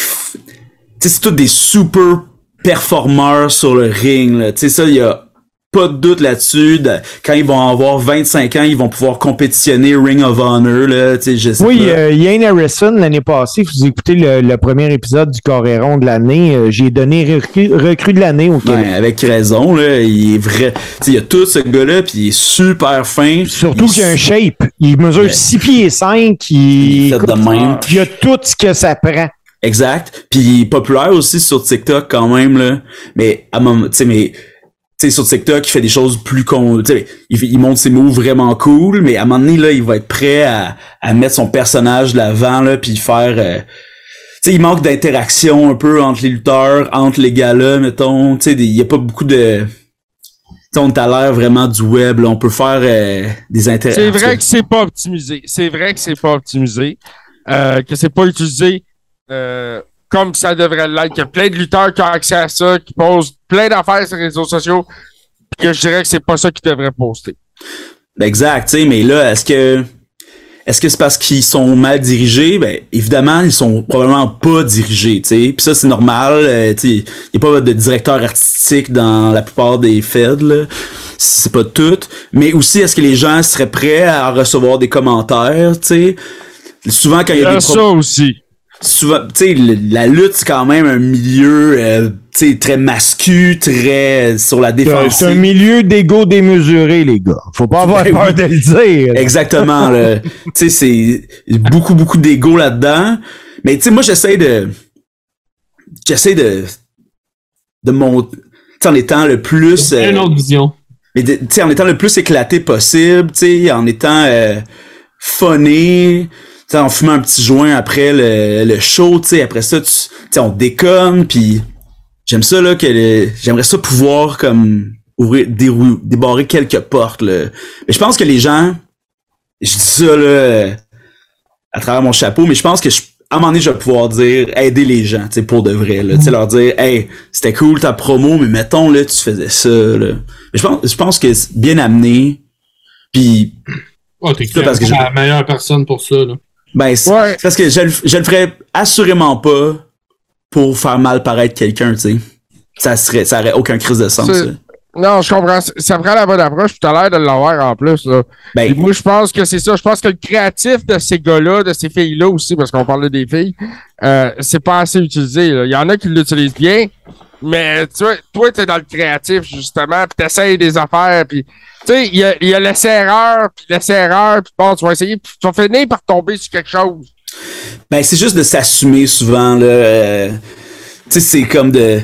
sais, c'est tous des super performeurs sur le ring, là. Tu sais, ça, il y a pas de doute là-dessus. De- Quand ils vont avoir 25 ans, ils vont pouvoir compétitionner Ring of Honor, là. Je sais Oui, pas. euh, Ian Harrison, l'année passée, vous écoutez le, le premier épisode du Coréron de l'année, euh, j'ai donné recru, recrue de l'année au Québec. Avec raison, là. Il est vrai. Il y a tout ce gars-là, puis il est super fin. Surtout Il- qu'il a un shape. Il mesure Ouais. 6 pieds 5. Il Il, il y a tout ce que ça prend. Exact. Puis il est populaire aussi sur TikTok quand même là. Mais à un moment, tu sais mais sais sur TikTok, il fait des choses plus con, il, il montre ses moves vraiment cool, mais à un moment donné là, il va être prêt à, à mettre son personnage de l'avant là puis faire euh, tu sais il manque d'interaction un peu entre les lutteurs, entre les gars-là, mettons, tu sais il y a pas beaucoup de tu sais, on est à l'ère vraiment du web, là. on peut faire euh, des interactions. C'est vrai que c'est pas optimisé. C'est vrai que c'est pas optimisé. Euh, que c'est pas utilisé euh, comme ça devrait l'être. Il y a plein de lutteurs qui ont accès à ça, qui posent plein d'affaires sur les réseaux sociaux. Puis que je dirais que c'est pas ça qu'ils devraient poster. Exact, tu sais, mais là, est-ce que est-ce que c'est parce qu'ils sont mal dirigés? Ben, évidemment, ils sont probablement pas dirigés, tu sais. Puis ça, c'est normal. euh, tu sais, il n'y a pas de directeur artistique dans la plupart des Feds, là. C'est pas tout. Mais aussi, est-ce que les gens seraient prêts à recevoir des commentaires, tu sais? Souvent, quand il Il y a a des ça aussi. Souvent, tu sais, la lutte, c'est quand même un milieu, euh, tu sais, très mascu, très euh, sur la défensive. c'est un milieu d'ego démesuré, les gars. Faut pas avoir Ben peur oui. de le dire. Exactement. là. tu sais, c'est beaucoup, beaucoup d'ego là-dedans. Mais tu sais, moi, j'essaie de... J'essaie de... De mon... Tu sais, en étant le plus... euh, Une autre vision. mais tu sais, en étant le plus éclaté possible, tu sais, en étant euh, funny, tu sais, en fumant un petit joint après le, le show, tu sais, après ça, tu sais, on déconne, puis j'aime ça, là, que j'aimerais ça pouvoir, comme, ouvrir, dérou- débarrer quelques portes, là. Mais je pense que les gens, je dis ça, là, à travers mon chapeau, mais je pense que je, à un moment donné, je vais pouvoir dire, aider les gens, tu sais, pour de vrai, là, tu sais, leur dire, hey, c'était cool ta promo, mais mettons, là, tu faisais ça, là. Mais je pense, je pense que c'est bien amené, puis, Oh, t'es la meilleure personne pour ça, là. Ben, c'est Ouais. parce que je, le- je le ferais assurément pas pour faire mal paraître quelqu'un, tu sais. Ça serait, ça aurait aucun crise de sens. Non, je comprends. Ça prend la bonne approche. Puis t'as l'air de l'avoir en plus. Là. Ben, moi, je pense que c'est ça. Je pense que le créatif de ces gars-là, de ces filles-là aussi, parce qu'on parlait des filles, euh, c'est pas assez utilisé. là. Il y en a qui l'utilisent bien, mais tu vois, toi, t'es dans le créatif, justement, puis t'essayes des affaires, puis tu sais, il y a, y a puis l'essai-erreur, puis bon, tu vas essayer, puis tu vas finir par tomber sur quelque chose. Ben, c'est juste de s'assumer souvent, là. euh, tu sais, c'est comme de.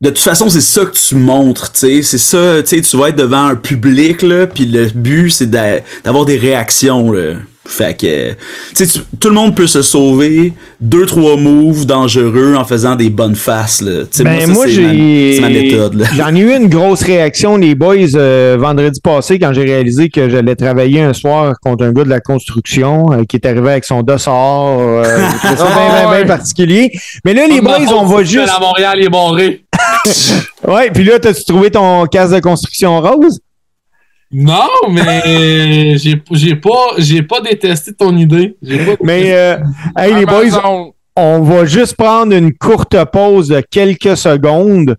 De toute façon, c'est ça que tu montres, tu sais. C'est ça, tu sais, tu vas être devant un public, là, puis le but, c'est d'a- d'avoir des réactions, là. Fait que, tu sais, tu- tout le monde peut se sauver deux, trois moves dangereux en faisant des bonnes faces, là. Tu Ben, ça, moi, c'est ma- j'ai. C'est ma méthode. J'en ai eu une grosse réaction des boys euh, vendredi passé quand j'ai réalisé que j'allais travailler un soir contre un gars de la construction euh, qui est arrivé avec son dossard. Euh, ça bien, bien, bien particulier. Mais là, les boys, on va juste. À Montréal, il est barré. Ouais, puis là, t'as-tu trouvé ton casque de construction rose? Non, mais j'ai j'ai pas, j'ai pas détesté ton idée. J'ai pas Mais, euh, hey, les boys, on va juste prendre une courte pause de quelques secondes.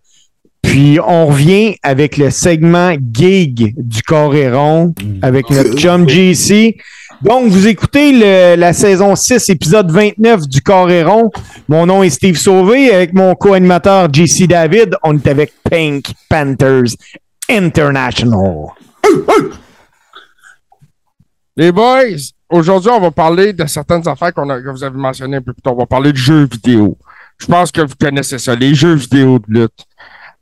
Puis on revient avec le segment gig du Coréron avec notre chum JC. Donc, vous écoutez le- la saison 6, épisode 29 du Coréron. Mon nom est Steve Sauvé avec mon co-animateur JC David. On est avec Pink Panthers International. Les boys, aujourd'hui, on va parler de certaines affaires qu'on a, que vous avez mentionnées un peu plus tôt. On va parler de jeux vidéo. Je pense que vous connaissez ça, les jeux vidéo de lutte.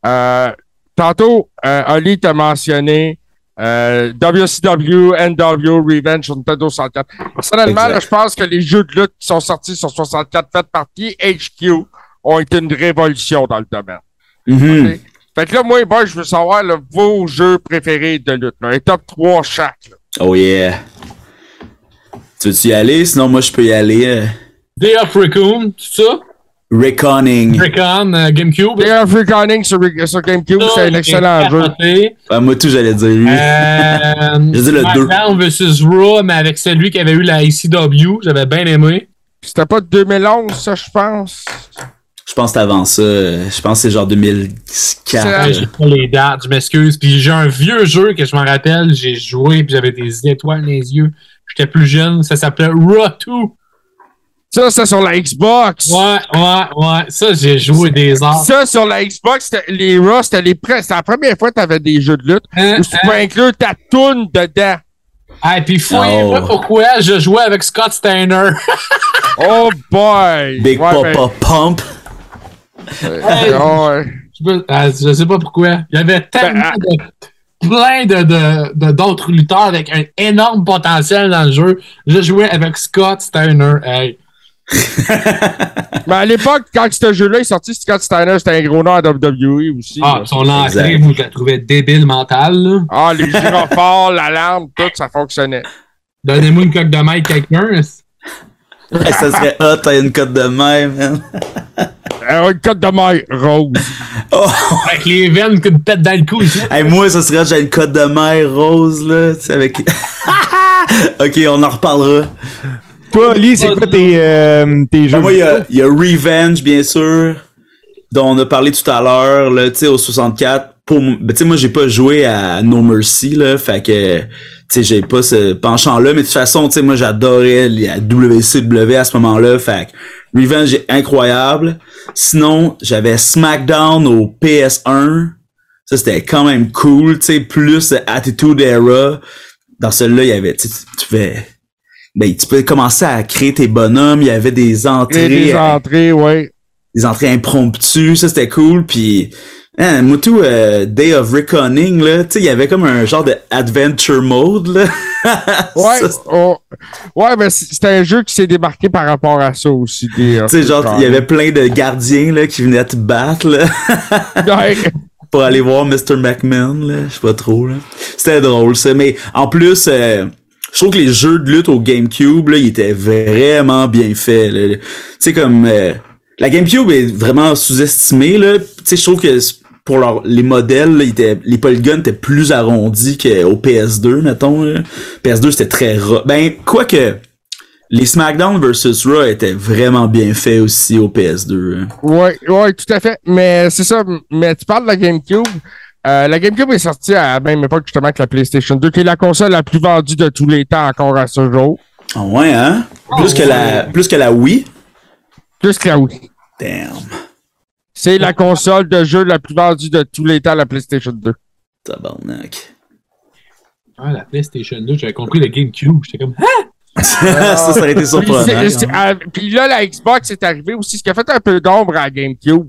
Euh, tantôt, euh, Ali t'a mentionné euh, WCW, NW, Revenge sur Nintendo 64. Personnellement, là, je pense que les jeux de lutte qui sont sortis sur 64 faits partie HQ ont été une révolution dans le domaine. Mhm. Ok? Fait que là, moi, je veux savoir là, vos jeux préférés de lutte. Là, un top 3 chaque. là. Oh yeah. Tu veux-tu y aller? Sinon, moi, je peux y aller. euh. Day of Raccoon, tout ça? Reckoning. Recon, euh, GameCube. Player of Reckoning sur, sur GameCube, c'est un excellent jeu. moi, tout, j'allais dire lui. Euh, Je dis le deux. SmackDown vs Raw, mais avec celui qui avait eu la ICW, j'avais bien aimé. C'était pas de 2011, ça, je pense. Je pense que c'est avant ça. Je pense que c'est genre 2004. C'est- Ouais, euh. j'ai pas les dates, je m'excuse. Puis j'ai un vieux jeu que je m'en rappelle, j'ai joué, puis j'avais des étoiles dans les yeux. J'étais plus jeune, ça s'appelait Raw 2. Ça, c'est sur la Xbox. Ouais, ouais, ouais. Ça, j'ai joué des heures. Ça, sur la Xbox, les Raw, c'était les prêts. C'était la première fois que t'avais des jeux de lutte Hein, où tu hein? pouvais inclure ta toune dedans. Ah, puis fouillez-moi Oh. pourquoi je jouais avec Scott Steiner. Oh boy! Big Ouais, ben, Papa Pump. Euh, ouais. je, peux- ah, je sais pas pourquoi. Il y avait tellement ah. de plein de de- de- d'autres lutteurs avec un énorme potentiel dans le jeu. Je jouais avec Scott Steiner. Hey. Mais à l'époque, quand ce jeu-là est sorti, Scott Steiner, c'était un gros nom à WWE aussi. Ah, là. son entrée, je la trouvais débile mentale. là. Ah, les gyrophares, l'alarme, tout, ça fonctionnait. Donnez-moi une coque de maille quelqu'un. Hey, ça serait hot, t'as une cote de même, man. Euh, une cote de maille rose. Oh, Avec les veines qui me pètent dans le cou ici. hey, moi, ça serait j'ai une cote de mer rose, là. Tu sais, avec. ok, on en reparlera. Toi, Lee, c'est quoi tes, euh, tes jeux? Ben, moi, il y a, il y a Revenge, bien sûr, dont on a parlé tout à l'heure, là, tu sais, au 64. Pour, ben, tu sais, moi, j'ai pas joué à No Mercy, là, fait que, tu sais, j'ai pas ce penchant-là, mais de toute façon, tu sais, moi, j'adorais la WCW à ce moment-là, fait que Revenge est incroyable. Sinon, j'avais SmackDown au PS1. Ça, c'était quand même cool, tu sais, plus Attitude Era. Dans celui-là, il y avait, tu pouvais, ben, tu pouvais commencer à créer tes bonhommes, il y avait des Et entrées, des entrées, ouais. des entrées impromptues, ça c'était cool, puis hein, moi tout euh, Day of Reckoning là, tu sais, il y avait comme un genre de adventure mode là. Ouais, Ça, c'est- oh, ouais, mais c'était un jeu qui s'est démarqué par rapport à ça aussi. euh, tu sais genre il y avait plein de gardiens là qui venaient te battre là Ouais. pour aller voir Mr. McMahon là, je sais pas trop là. C'était drôle ça, mais en plus euh, je trouve que les jeux de lutte au GameCube là, ils étaient vraiment bien faits. Tu sais comme euh, la GameCube est vraiment sous-estimée là. Tu sais je trouve que pour leur, les modèles, là, étaient, les polygones étaient plus arrondis qu'au PS2, mettons. là. PS2, c'était très ras. Ben, quoique, les SmackDown vs. Raw étaient vraiment bien faits aussi au PS2. hein. Ouais, ouais, tout à fait. Mais c'est ça. Mais tu parles de la GameCube. Euh, la GameCube est sortie à la même époque justement que la PlayStation 2, qui est la console la plus vendue de tous les temps encore à ce jour. Ah ouais, hein? Plus, que la, plus que la Wii? Plus que la Wii. Damn. C'est la console de jeu la plus vendue de tous les temps, la PlayStation 2. Tabarnak. Ah, la PlayStation 2, j'avais compris le GameCube. J'étais comme, ah! ça, ça aurait été Puis, surprenant. c'est- c'est- ah, puis là, la Xbox est arrivée aussi, ce qui a fait un peu d'ombre à la GameCube.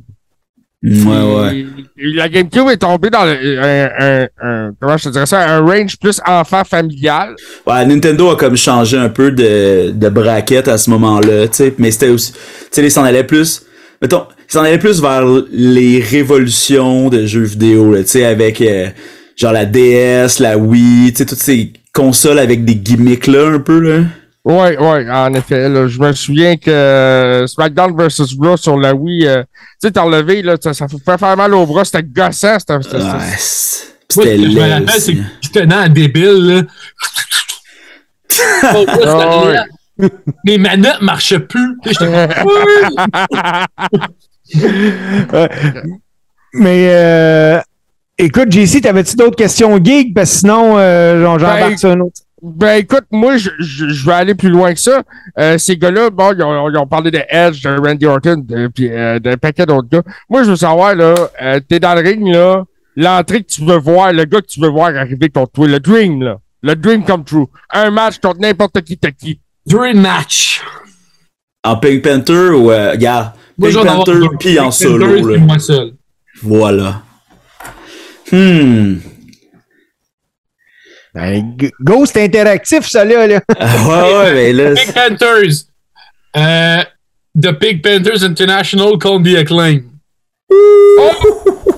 Ouais, ouais. La GameCube est tombée dans le- un, un- un- comment je te dirais ça, un range plus enfant familial. Ouais, Nintendo a comme changé un peu de, de braquette à ce moment-là, tu sais, mais c'était aussi, tu sais, ils s'en allaient plus, mettons, ils s'en allaient plus vers les révolutions de jeux vidéo, tu sais, avec, euh, genre la DS, la Wii, tu sais, toutes ces consoles avec des gimmicks là, un peu, là. Ouais, ouais, en effet. Là, je me souviens que euh, SmackDown vs. Raw sur la Wii, euh, tu sais, t'as enlevé, là, ça, ça fait faire mal au bras, c'était gossant. C'était, c'était- Ouais, c'était- c'est- Moi, c'était ce que je me laid rappelle, c'est aussi. que je tenais un débile, là. Oh, ouais. Mes manettes marchaient plus. Mais euh, écoute, JC, t'avais-tu d'autres questions geek? Parce que sinon, euh, j'en- Ben, sur un autre. Ben écoute, moi je, je, je vais aller plus loin que ça. Euh, ces gars-là, bon, ils ont, ils ont parlé de Edge, de Randy Orton, de, puis euh, d'un paquet d'autres gars. Moi, je veux savoir, là, euh, t'es dans le ring, là, l'entrée que tu veux voir, le gars que tu veux voir arriver contre toi, le dream, là. Le dream come true. Un match contre n'importe qui t'as qui? Dream match. En Pink Panther ou, euh, regarde, Moi, Pink avoir Panther pis en Pink solo, Panther, là. c'est moi seul. Voilà. Hmm. Ben, G- Ghost interactif, ça là. là. Ah, ouais, ouais, mais là, Pink Panthers. Euh, The Pink Panthers International contre The Acclaim.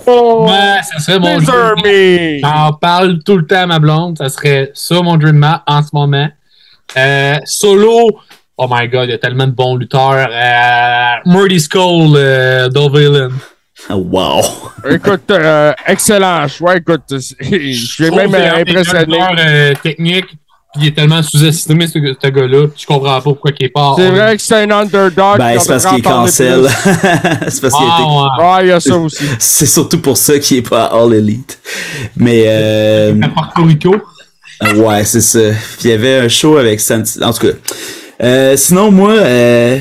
Oh! Ouais, ça serait mon dream. me! J'en parle tout le temps à ma blonde. Ça serait ça mon dream match en ce moment. Euh, solo, Oh my god, il y a tellement de bons lutteurs. Euh, Murdy Skull, euh. Ah, wow. Écoute, euh, excellent choix. Écoute, je suis même que euh, impressionné. euh, technique, puis il est tellement sous-estimé, ce, ce gars-là. Je comprends pas pourquoi il est pas. C'est vrai que c'est un underdog. Ben, c'est parce qu'il est cancel. c'est parce qu'il été Ah, ouais. Ouais, il y a ça aussi. C'est surtout pour ça qu'il est pas All Elite. Mais euh, À Porto Rico. Ouais, c'est ça. Puis il y avait un show avec Santi. En tout cas. Euh, sinon, moi, euh,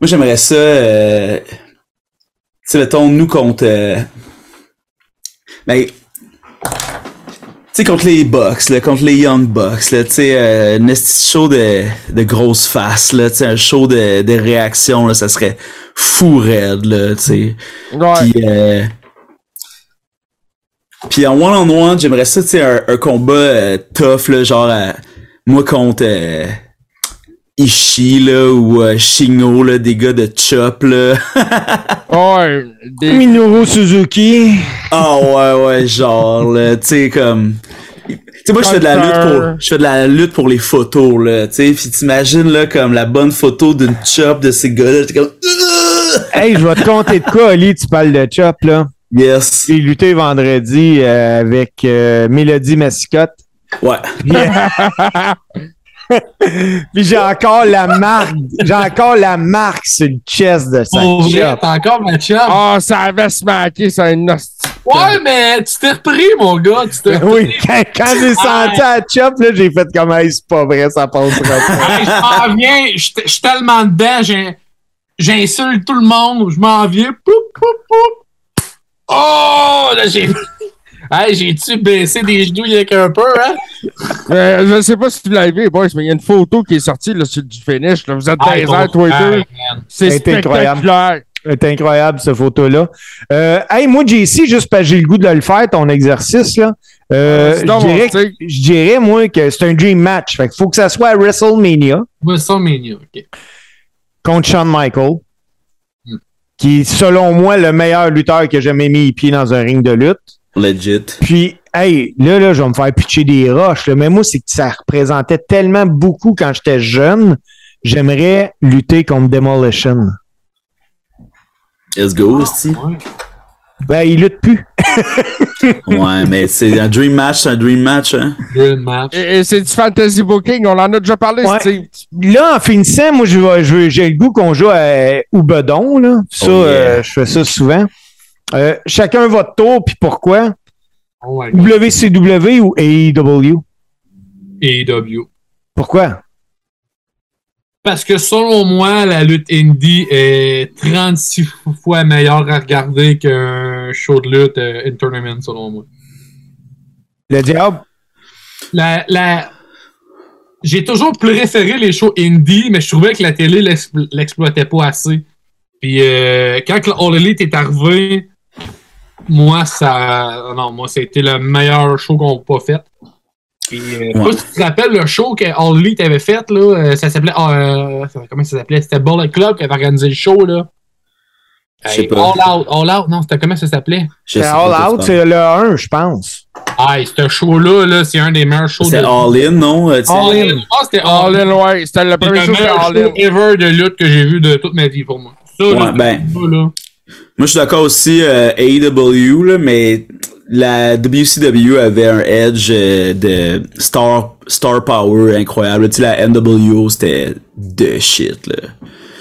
moi j'aimerais ça. Euh, tu sais, mettons, nous contre. Ben, tu sais, contre les Bucks, là, contre les Young Bucks, là, tu sais, euh, un show de, de grosses faces, là, tu sais, un show de, de réaction, là, ça serait fou raide, là, tu sais. Ouais. Puis, puis en one-on-one, j'aimerais ça, tu sais, un, un combat euh, tough, là, genre, euh, moi contre euh, Ishii, là, ou euh, Shingo, là, des gars de Chop, là. Ouais. Des... Minoru Suzuki. Ah ouais, ouais, genre, là, tu sais, comme... Tu sais, moi, je fais de la lutte pour, je fais de la lutte pour les photos, là, tu sais, pis t'imagines, là, comme la bonne photo d'une chop de ces gars-là, t'es comme, Hey, je vais te compter de quoi, Ali, tu parles de Chop, là. Yes, J'ai lutté vendredi euh, avec euh, Mélodie Massicotte. ouais, Puis j'ai encore la marque, j'ai encore la marque sur le chest de sa Pour vrai, t'as encore ma chum. Ah, ça avait smacké, c'est un. Ouais, mais tu t'es repris, mon gars. Tu t'es repris. Oui, quand, quand j'ai senti la Chop, là, j'ai fait comme, hey, c'est pas vrai, ça passera pas. Hey, je m'en viens, je suis- tellement dedans, j'ai- j'insulte tout le monde, je m'en viens. Poup, poup, poup. Oh, là, j'ai. Hey, j'ai-tu baissé des genoux avec un peu, hein? Euh, je sais pas si tu l'as vu, boys, mais il y a une photo qui est sortie là, sur du finish. Là. Vous êtes dans les airs, toi et deux. C'est incroyable. C'est incroyable, cette photo-là. Euh, hey, moi, JC, juste parce que j'ai le goût de le faire, ton exercice, là. Euh, je, dirais, tu sais. que- je dirais, moi, que c'est un dream match. Fait qu'il faut que ça soit à WrestleMania WrestleMania, ok. contre Shawn Michaels. Qui est, selon moi, le meilleur lutteur que j'ai jamais mis les pieds dans un ring de lutte. legit. Puis, hey, là, là, je vais me faire pitcher des roches. là. Mais moi, c'est que ça représentait tellement beaucoup quand j'étais jeune. J'aimerais lutter contre Demolition. Let's go, aussi. Ouais. Ben, il lutte plus. Ouais, mais c'est un dream match, c'est un dream match, hein. Dream match. Et, et c'est du fantasy booking, on en a déjà parlé, Ouais. Là, en finissant, moi, j'ai le goût qu'on joue à Oubedon, là. Ça, Oh, yeah. euh, je fais ça souvent. Euh, chacun votre tour, puis pourquoi? Oh. WCW ou AEW? AEW. Pourquoi? Parce que selon moi, la lutte indie est 36 fois meilleure à regarder qu'un show de lutte euh, in tournament, selon moi. Le diable? La, la... J'ai toujours préféré les shows indie, mais je trouvais que la télé l'explo- l'exploitait pas assez. Puis euh, quand le All Elite est arrivé, moi, ça. Non, moi, c'était le meilleur show qu'on n'a pas fait. Puis, euh, je tu te rappelles le show que All Elite avait fait, là? euh, ça s'appelait. euh, comment ça s'appelait? C'était Bullet Club qui avait organisé le show, là. Je Hey, pas. All Out, All Out, non, c'était comment ça s'appelait? Je pas All Out, c'est le 1, je pense. Ah, ce show-là, là, c'est un des meilleurs shows. C'est de. All In, non? Euh, All In. Ah, c'était All All In. ouais. C'était le C'est premier show, c'était meilleur All show in. ever de lutte que j'ai vu de toute ma vie pour moi. Ça, là, Ouais, ce ben. show-là, Moi, je suis d'accord aussi, euh, AEW, là, mais la WCW avait un edge euh, de star, star power incroyable. Tu sais, la NWO, c'était de shit, là.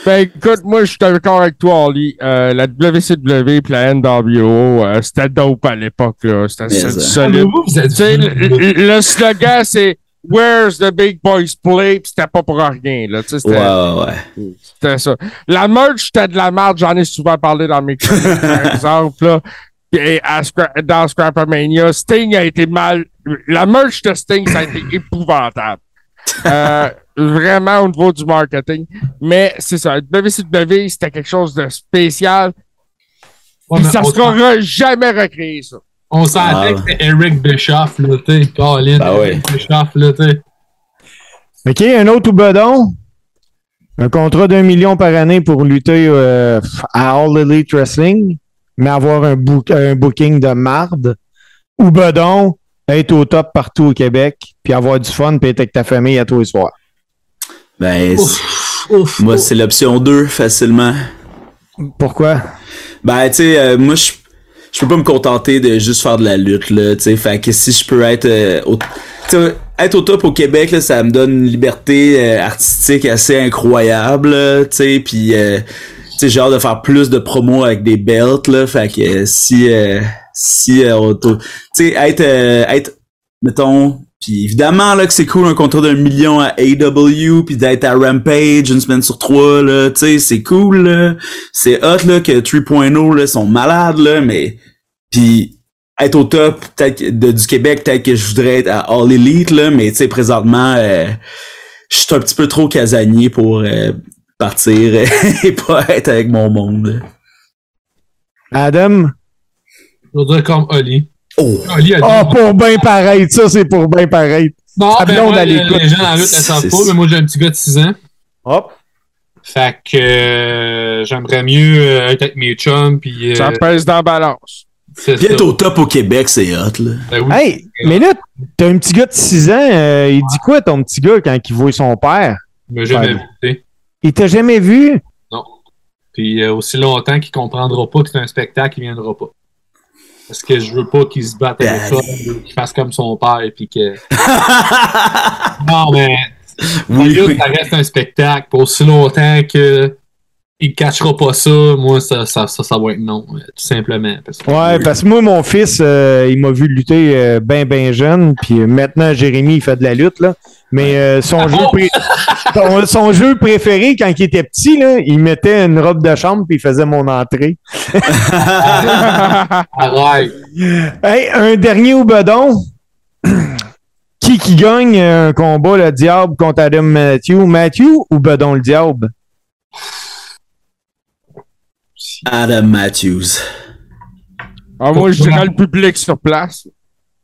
Ben écoute, moi je suis d'accord avec toi, Oli. Euh, la WCW et la NWO, euh, c'était dope à l'époque. là. C'était solide. Vous, vous êtes Tu sais, le, slogan c'est Where's the big boys play? Puis c'était pas pour rien. Là. Tu sais, Ouais, C'était ouais, ouais. c'était ça. La merch, c'était de la merde. J'en ai souvent parlé dans mes chroniques, par exemple. Là. Puis à Scra- dans Sting a été mal. La merch de Sting, ça a été épouvantable. Euh, vraiment au niveau du marketing. Mais c'est ça. WCW, c'était quelque chose de spécial. Ouais, ça on sera jamais recréé, ça. On sentait Ah. que c'était Eric Bischoff, là, tu sais. Colin, Ben ouais. Eric Bischoff, là, tu sais. OK, un autre Oubedon. Un contrat d'un million par année pour lutter euh, à All Elite Wrestling, mais avoir un, book- un booking de marde. Oubedon, être au top partout au Québec, puis avoir du fun, puis être avec ta famille à tous les soirs. Ben, c'est- Ouf, ouf, moi, c'est l'option 2, facilement. Pourquoi? Ben, tu sais, euh, moi, je je peux pas me contenter de juste faire de la lutte, là, tu sais. Fait que si je peux être euh, au, être au top au Québec, là, ça me donne une liberté euh, artistique assez incroyable, tu sais. Puis, euh, sais, j'ai hâte de faire plus de promos avec des belts, là. Fait que euh, si, euh, si, euh, tu sais, être, euh, être, mettons, puis évidemment là que c'est cool un contrat d'un million à AW puis d'être à Rampage une semaine sur trois là, tu sais c'est cool là. C'est hot là que 3.0 là sont malades là mais puis être au top peut-être du Québec peut-être que je voudrais être à All Elite là mais tu sais présentement euh, je suis un petit peu trop casanier pour euh, partir et pas être avec mon monde. Adam? Je voudrais comme Oli. Oh. Oli a dit. Ah, pour bien pareil. Ça, c'est pour bien pareil. non, ben, blonde, moi, les, les gens savent C'est- pas, mais moi, j'ai un petit gars de 6 ans. Hop. Fait que euh, j'aimerais mieux euh, être avec mes chums, puis. euh, Ça pèse dans la balance. Puis être au top au Québec c'est hot là. Ben oui. Hey, mais là, t'as un petit gars de 6 ans. euh, il dit quoi, ton petit gars, quand il voit son père? Il m'a jamais Ouais. Il t'a jamais vu? Puis euh, aussi longtemps qu'il comprendra pas que c'est un spectacle, il viendra pas. Parce que je veux pas qu'il se batte avec ça, qu'il fasse comme son père, puis que. non, mais Oui, oui. ça reste un spectacle. Pour aussi longtemps que il catchera pas ça, moi, ça, ça, ça, ça va être non, euh, tout simplement. Parce que, Ouais, parce que moi, mon fils, euh, il m'a vu lutter euh, ben, ben jeune. Puis maintenant, Jérémy, il fait de la lutte, là. Mais euh, son, jeu son jeu préféré, quand il était petit, là, il mettait une robe de chambre puis il faisait mon entrée. Arrête. Hey, un dernier au bedon. qui qui gagne un combat, le diable contre Adam Matthew? Matthew ou bedon le diable? Adam Matthews. Ah, moi, je dirais le public sur place.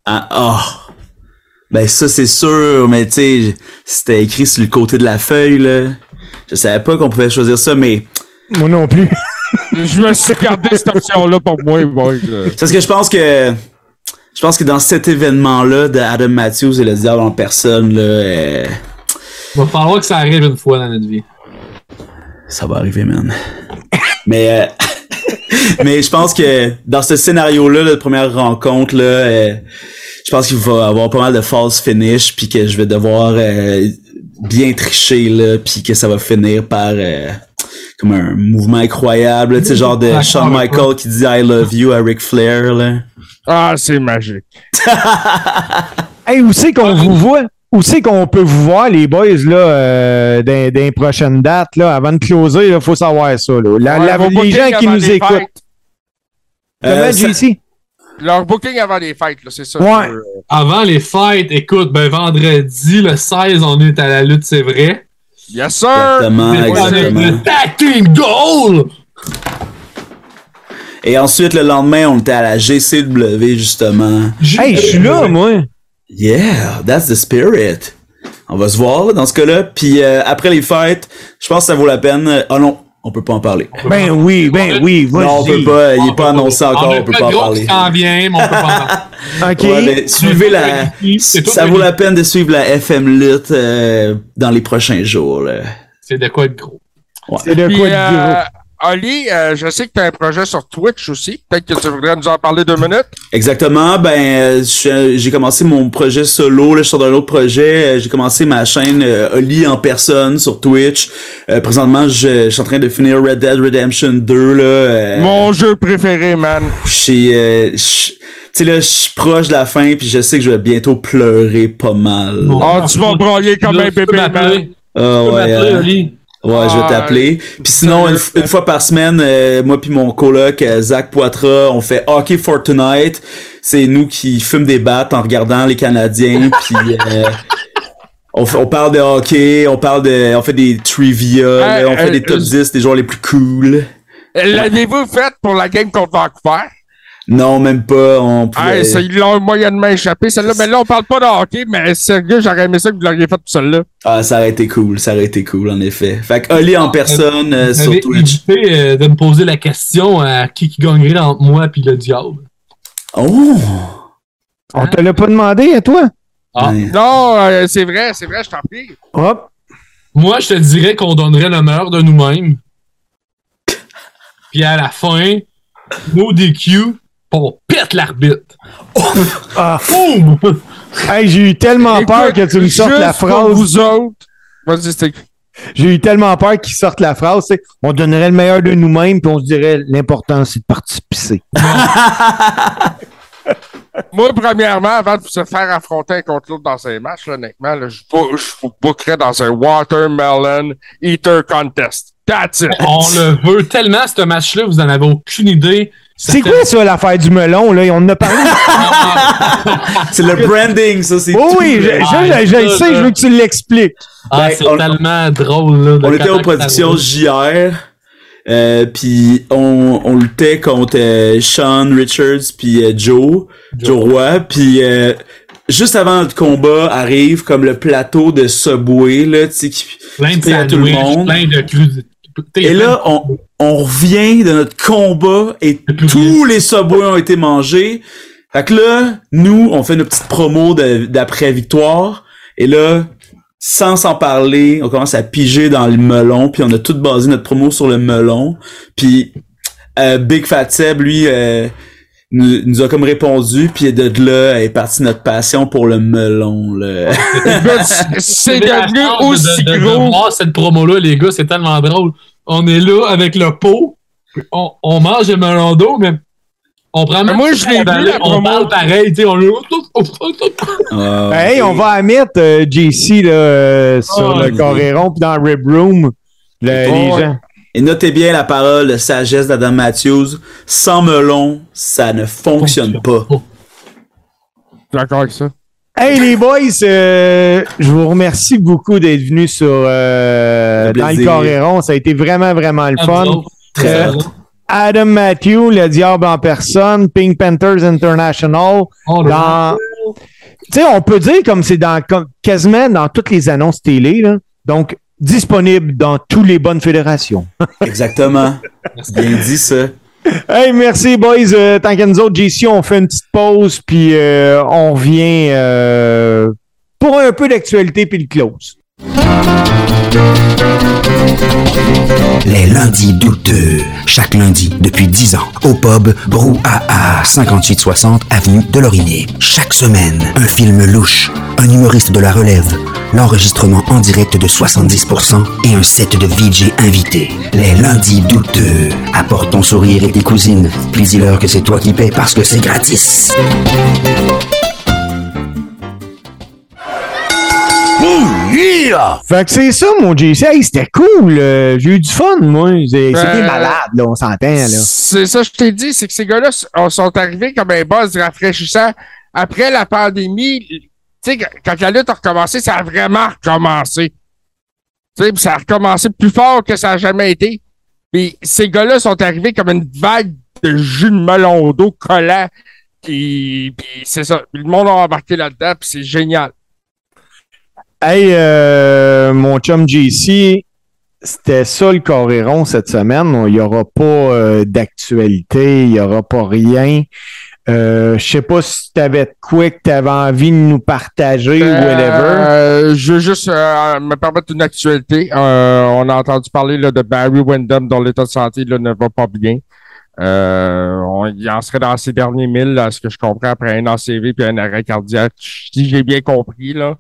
Ah, oh. Ben ça c'est sûr, mais tu sais, c'était écrit sur le côté de la feuille là. Je savais pas qu'on pouvait choisir ça, mais Moi non plus. Je me suis gardé cette option-là pour moi, boy. c'est parce que je pense que je pense que dans cet événement-là de Adam Matthews et le diable en personne là, euh, Il va falloir que ça arrive une fois dans notre vie. ça va arriver, man. mais euh, mais je pense que dans ce scénario-là, la première rencontre là, euh, je pense qu'il va y avoir pas mal de false finish, puis que je vais devoir euh, bien tricher là, puis que ça va finir par euh, comme un mouvement incroyable, tu sais genre de Shawn. Michael qui dit I love you à Ric Flair là. Ah, c'est magique. Hey, où c'est qu'on vous voit? Où c'est qu'on peut vous voir, les boys, là, euh, dans, dans les prochaines dates, là, avant de closer, il faut savoir ça, là. La- Ouais, la- vos les gens qui nous écoutent. fêtes. Comment, Euh, JC? Leur booking avant les fêtes, là, c'est ça. Ouais. veux. Avant les fêtes, écoute, ben vendredi, le 16, on est à la lutte, c'est vrai. Yes, sir! Exactement, le tag team goal! Et ensuite le lendemain, on était à la GCW justement. Hey, je suis là, moi. Yeah, that's the spirit. On va se voir là, dans ce cas-là. Puis euh, après les fêtes, je pense que ça vaut la peine. Ah non, on peut pas en parler. Ben oui, ben oui, vas-y. Non, on peut pas. Il est pas annoncé encore. On peut pas en de parler. vient, mais on peut pas en OK. Ouais, mais suivez la. Ça vaut la peine de suivre la FM Lutte euh, dans les prochains jours. C'est de quoi être gros. C'est de Puis, quoi de euh, gros. Oli, euh, je sais que tu as un projet sur Twitch aussi. Peut-être que tu voudrais nous en parler deux minutes. Exactement. Ben, euh, je- j'ai commencé mon projet solo. Là, je sors d'un autre projet. Euh, J'ai commencé ma chaîne euh, Oli en personne sur Twitch. Euh, présentement, je, je suis en train de finir Red Dead Redemption 2. Là, euh, Mon jeu préféré, man. je suis, euh, je- tu sais là, je suis proche de la fin, puis je sais que je vais bientôt pleurer pas mal. Oh, tu vas broyer comme un bébé, man. Ah, ouais, euh. Ouais, je vais Ah, t'appeler. Puis sinon, une, une fois par semaine, euh, moi puis mon coloc euh, Zach Poitras, on fait Hockey for Tonight. C'est nous qui fument des battes en regardant les Canadiens, puis euh, on, parle de hockey, on parle de, on fait des trivia, là, on fait euh, des top euh, 10 des joueurs les plus cool. L'avez-vous fait pour la game contre Vancouver? Non, même pas. On pouvait... Hey, ça, ils l'ont moyennement échappé, celle-là. Mais là, on parle pas de hockey, mais sérieux, j'aurais aimé ça que vous l'auriez fait pour celle-là. Ah, ça aurait été cool, ça aurait été cool, en effet. Fait que Oli en personne euh, sur Twitch. euh, de me poser la question à qui qui gagnerait entre moi et le diable. Oh! On te l'a pas demandé à toi? Ah. Ouais. Non, euh, c'est vrai, c'est vrai, je t'en prie. Hop. Moi, je te dirais qu'on donnerait le meilleur de nous-mêmes. Puis à la fin, no DQ, on pète l'arbitre. Ah. Boum! Hey, j'ai eu tellement peur Écoute, que tu me sortes la pour phrase. vous autres. J'ai eu tellement peur qu'ils sortent la phrase. On donnerait le meilleur de nous-mêmes, puis on se dirait l'important, c'est de participer. Moi, premièrement, avant de se faire affronter un contre l'autre dans un match, là, honnêtement, là, je vous je vous bookerais dans un Watermelon Eater Contest. That's it. On le veut tellement, ce match-là, vous en avez aucune idée. C'est quoi ça, l'affaire du melon? Là? On en a parlé. C'est le branding, ça, c'est oh tout. oui, je, je- je- je le sais, je veux que tu l'expliques. Ah, Ben, c'est on- tellement drôle, là. On était aux productions ça JR, euh, puis on, on luttait contre euh, Sean Richards puis euh, Joe, Joe Roy, puis euh, juste avant notre combat arrive comme le plateau de Subway là, tu sais qui Plein de qui paye à tout le sandwichs, monde. plein de crudités. Et là, on, on revient de notre combat et tous les Subway ont été mangés. Fait que là, nous, on fait nos petites promos de- d'après-victoire. Et là, sans s'en parler, on commence à piger dans le melon. Puis on a tout basé notre promo sur le melon. Puis euh, Big Fat Seb, lui, euh, nous, nous a comme répondu. Puis de là est partie notre passion pour le melon. C'est Mais devenu aussi de, de, gros. voir cette promo-là, les gars, c'est tellement drôle. On est là avec le pot, on, on mange le melon d'eau, mais on prend même moi, je l'ai la vu, la On promo. parle pareil, tu sais, on est Ah, Hey, on va mettre euh, JC là, euh, sur Oh, le oui. Coréron puis dans Rib Room. le- les gens. Et notez bien la parole de sagesse d'Adam Matthews. Sans melon, ça ne fonctionne pas. D'accord avec ça. Hey les boys, euh, je vous remercie beaucoup d'être venus sur euh, dans le plaisir. Coréron. Ça a été vraiment, vraiment le fun. Très Euh. Adam Matthew, le diable en personne, Pink Panthers International. Oh. Dans, tu sais, on peut dire comme c'est dans comme, quasiment dans toutes les annonces télé, là. Donc, disponible dans toutes les bonnes fédérations. Exactement. Bien dit ça. Hey, merci, boys. Euh, tant qu'à nous autres, JC, on fait une petite pause, puis euh, on revient euh, pour un peu d'actualité, puis le close. Les lundis douteux. Chaque lundi depuis 10 ans. Au pub Brouhaha, 5860 Avenue de Laurier. Chaque semaine, un film louche. Un humoriste de la relève. L'enregistrement en direct de 70% et un set de VJ invités. Les lundis douteux. Apporte ton sourire et tes cousines. Puis dis-leur que c'est toi qui paies parce que c'est gratis. Fait que c'est ça, mon JC. Hey, c'était cool. euh, J'ai eu du fun, moi. C'est Euh, des malades, là, on s'entend, là. C'est ça, je t'ai dit, c'est que ces gars-là sont arrivés comme un buzz rafraîchissant. Après la pandémie, tu sais, quand- la lutte a recommencé, ça a vraiment recommencé. Tu sais, puis ça a recommencé plus fort que ça a jamais été. Puis ces gars-là sont arrivés comme une vague de jus de melon d'eau collant. Puis, puis c'est ça. Puis le monde a embarqué là-dedans, puis c'est génial. Hey, euh, mon chum JC, c'était ça le Coréron cette semaine. Il n'y aura pas euh, d'actualité, il n'y aura pas rien. Euh, Je sais pas si tu avais de quoi que tu avais envie de nous partager ou whatever. Euh, je veux juste euh, me permettre une actualité. On a entendu parler là, de Barry Windham dont l'état de santé là, ne va pas bien. Euh, il en serait dans ses derniers milles, à ce que je comprends, après un ACV puis un arrêt cardiaque. Si j'ai bien compris, là.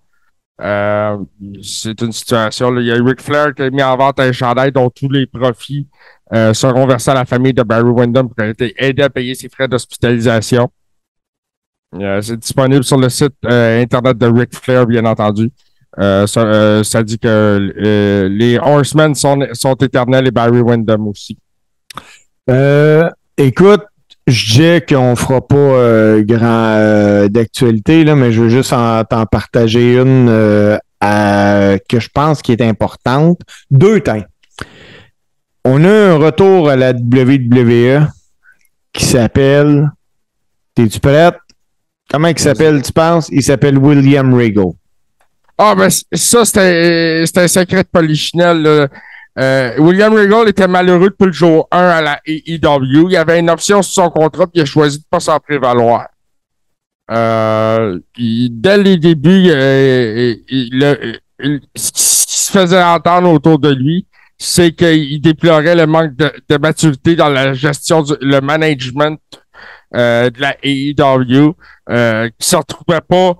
Euh, c'est une situation. Là. Il y a Ric Flair qui a mis en vente un chandail dont tous les profits euh, seront versés à la famille de Barry Windham pour aider aider à payer ses frais d'hospitalisation. Euh, c'est disponible sur le site internet de Ric Flair, bien entendu. Ça, ça dit que les Horsemen sont, sont éternels et Barry Windham aussi. Écoute, je dis qu'on fera pas euh, grand euh, d'actualité, là, mais je veux juste en, t'en partager une euh, à- que je pense qui est importante. Deux temps. On a un retour à la WWE qui s'appelle. T'es-tu prête? Comment il s'appelle, tu penses? Il s'appelle William Regal. Ah, ben, ça, c'était un secret de polichinelle. Euh, William Regal était malheureux depuis le jour 1 à la AEW. Il avait une option sur son contrat, puis il a choisi de pas s'en prévaloir. Euh, dès les débuts, euh, ce qui se faisait entendre autour de lui, c'est qu'il déplorait le manque de, maturité dans la gestion, du, le management euh, de la AEW, qui se retrouvait pas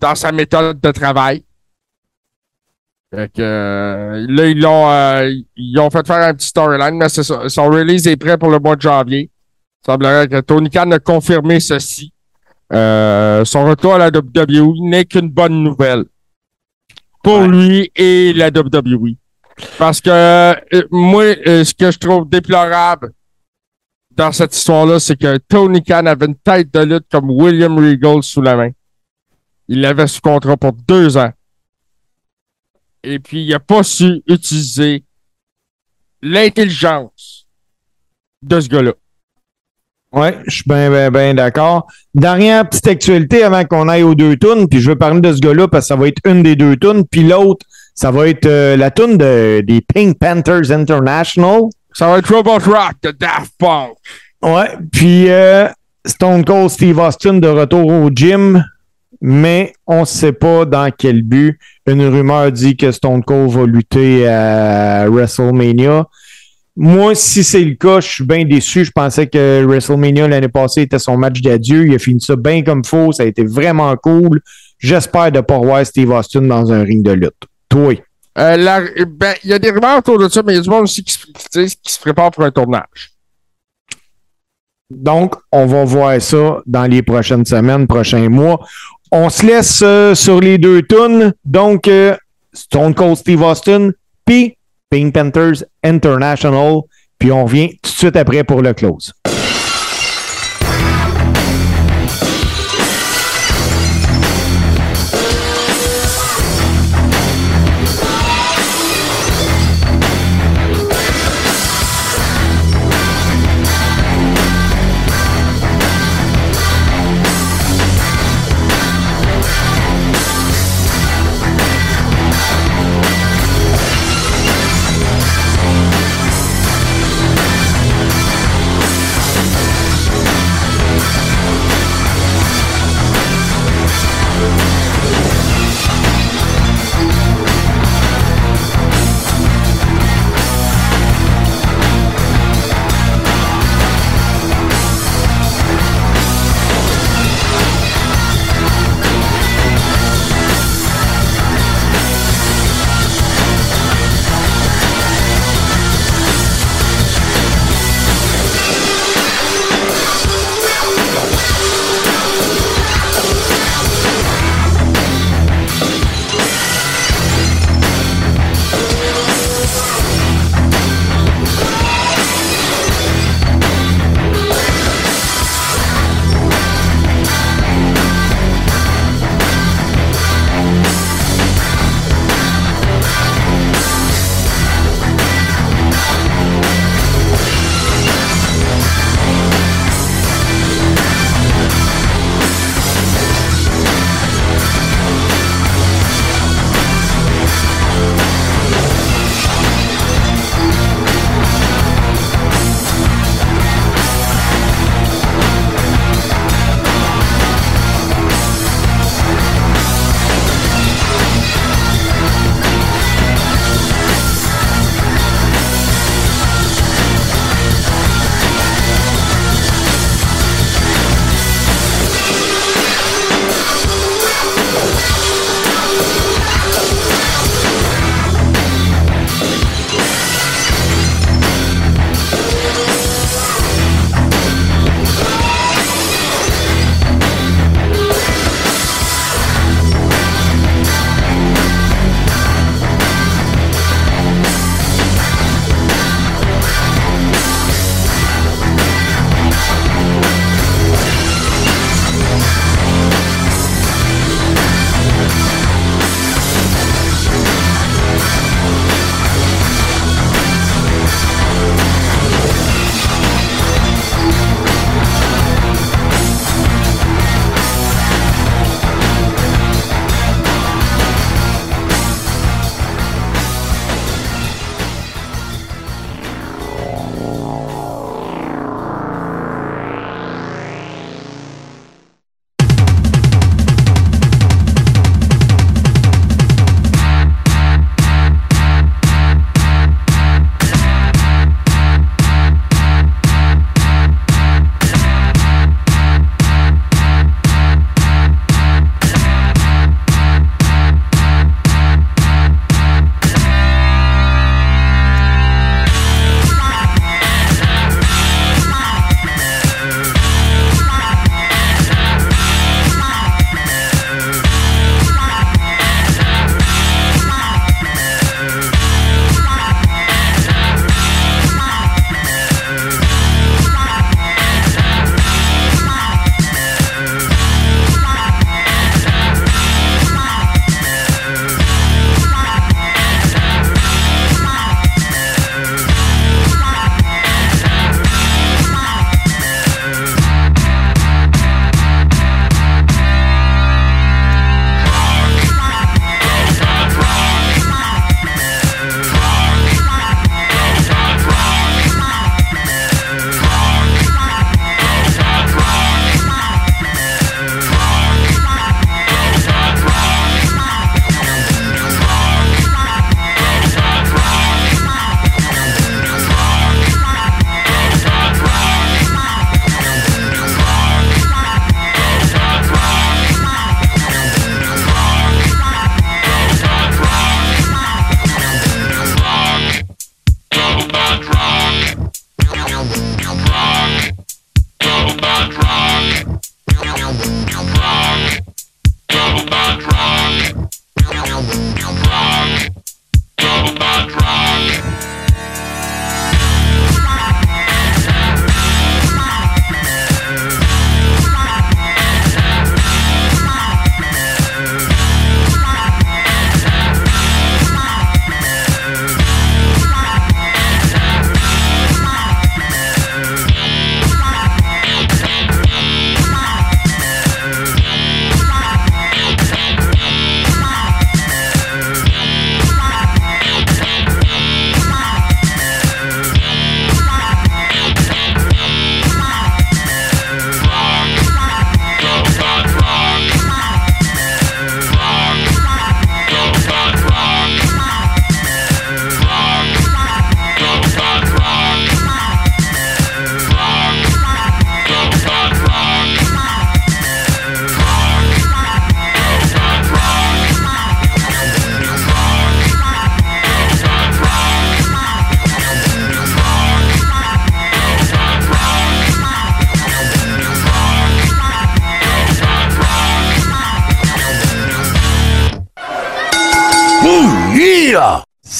dans sa méthode de travail. Fait que, euh, là, ils l'ont, euh, ils ont fait faire un petit storyline, mais ça. Son release est prêt pour le mois de janvier. Il semblerait que Tony Khan a confirmé ceci. Euh, son retour à la WWE n'est qu'une bonne nouvelle pour lui et la WWE. Parce que euh, moi, euh, ce que je trouve déplorable dans cette histoire-là, c'est que Tony Khan avait une tête de lutte comme William Regal sous la main. Il l'avait sous contrat pour deux ans. Et puis, il n'a pas su utiliser l'intelligence de ce gars-là. Ouais, je suis bien, bien, bien d'accord. Dernière petite actualité avant qu'on aille aux deux tunes, puis je veux parler de ce gars-là parce que ça va être une des deux tunes, puis l'autre, ça va être euh, la tune de, des Pink Panthers International. Ça va être Robot Rock de Daft Punk. Ouais, puis euh, Stone Cold Steve Austin de retour au gym, mais on ne sait pas dans quel but. Une rumeur dit que Stone Cold va lutter à WrestleMania. Moi, si c'est le cas, je suis bien déçu. Je pensais que WrestleMania l'année passée était son match d'adieu. Il a fini ça bien comme faux. Ça a été vraiment cool. J'espère de ne pas revoir Steve Austin dans un ring de lutte. Toi. Euh, ben, il y a des rumeurs autour de ça, mais il y a du monde aussi qui qui se prépare pour un tournage. Donc, on va voir ça dans les prochaines semaines, prochains mois. On se laisse euh, sur les deux tunes. Donc, euh, Stone Cold Steve Austin, puis Pink Panthers International. Puis on revient tout de suite après pour le close.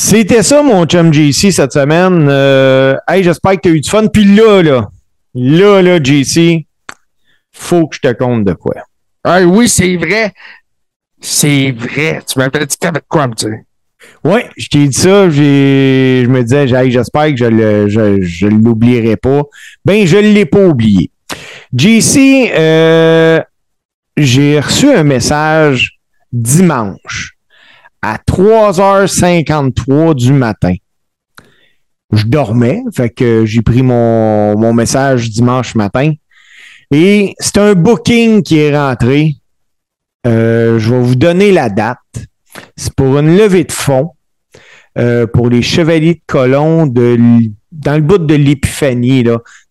C'était ça, mon chum JC, cette semaine. Euh, hey, j'espère que tu as eu du fun. Puis là, là, là, là, JC, faut que je te compte de quoi. Ah oui, c'est vrai. C'est vrai. Tu m'avais dit que t'avais de quoi me dire. Oui, je t'ai dit ça. j'ai- Je me disais, hey, j'espère que je le, je, je l'oublierai pas. Ben, je ne l'ai pas oublié. JC, euh, j'ai reçu un message dimanche à 3h53 du matin. Je dormais, fait que j'ai pris mon, mon message dimanche matin. Et c'est un booking qui est rentré. Euh, je vais vous donner la date. C'est pour une levée de fonds euh, pour les Chevaliers de Colomb de, dans le bout de l'Épiphanie.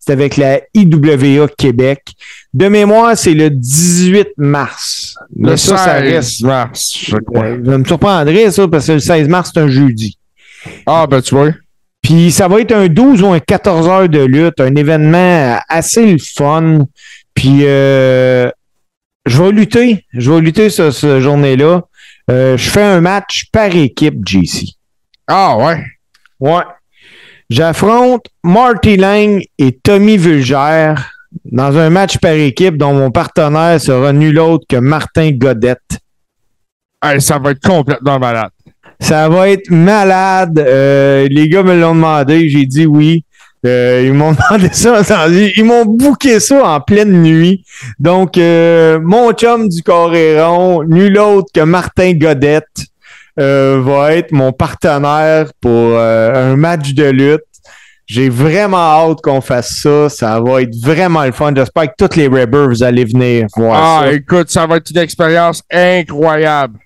C'est avec la IWA Québec. De mémoire, c'est le 18 mars. Mais Le ça, ça 16 reste. mars, je crois. Euh, Ça me surprendrait, ça, parce que le 16 mars, c'est un jeudi. Ah, ben tu vois. Puis ça va être un 12 ou un 14 heures de lutte, un événement assez fun. Puis euh, je vais lutter. Je vais lutter ce, ce journée-là. Euh, je fais un match par équipe, JC. Ah, ouais. Ouais. J'affronte Marty Lang et Tommy Vulgère dans un match par équipe dont mon partenaire sera nul autre que Martin Godette. Hey, ça va être complètement malade. Ça va être malade. Euh, les gars me l'ont demandé. J'ai dit oui. Euh, ils m'ont demandé ça. Ils m'ont booké ça en pleine nuit. Donc, euh, mon chum du Coréron, nul autre que Martin Godette, euh, va être mon partenaire pour euh, un match de lutte. J'ai vraiment hâte qu'on fasse ça. Ça va être vraiment le fun. J'espère que tous les Rebels, vous allez venir voir Ah, ça. écoute, ça va être une expérience incroyable.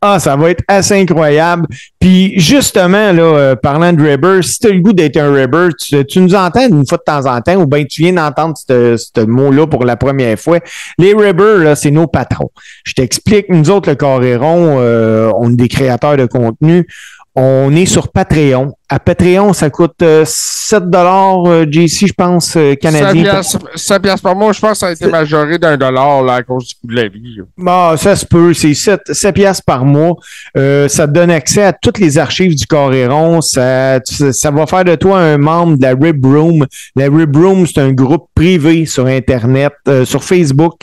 Ah, ça va être assez incroyable. Puis justement, là, euh, parlant de Rubber, si tu as le goût d'être un Rubber, tu, nous entends une fois de temps en temps, ou bien tu viens d'entendre ce mot-là pour la première fois. Les Rubber, là, c'est nos patrons. Je t'explique, nous autres, le Coréron, euh, on est des créateurs de contenu. On est sur Patreon. À Patreon, ça coûte euh, 7 dollars JC, je pense, euh, 100 canadien. piastres, 100 piastres par mois, je pense que ça a été majoré d'un dollar là, à cause du coût de la vie. là. Ah, ça se peut. C'est 7, 7 piastres par mois. Euh, ça te donne accès à toutes les archives du Coréron. Ça, ça va faire de toi un membre de la Rib Room. La Rib Room, c'est un groupe privé sur Internet, euh, sur Facebook,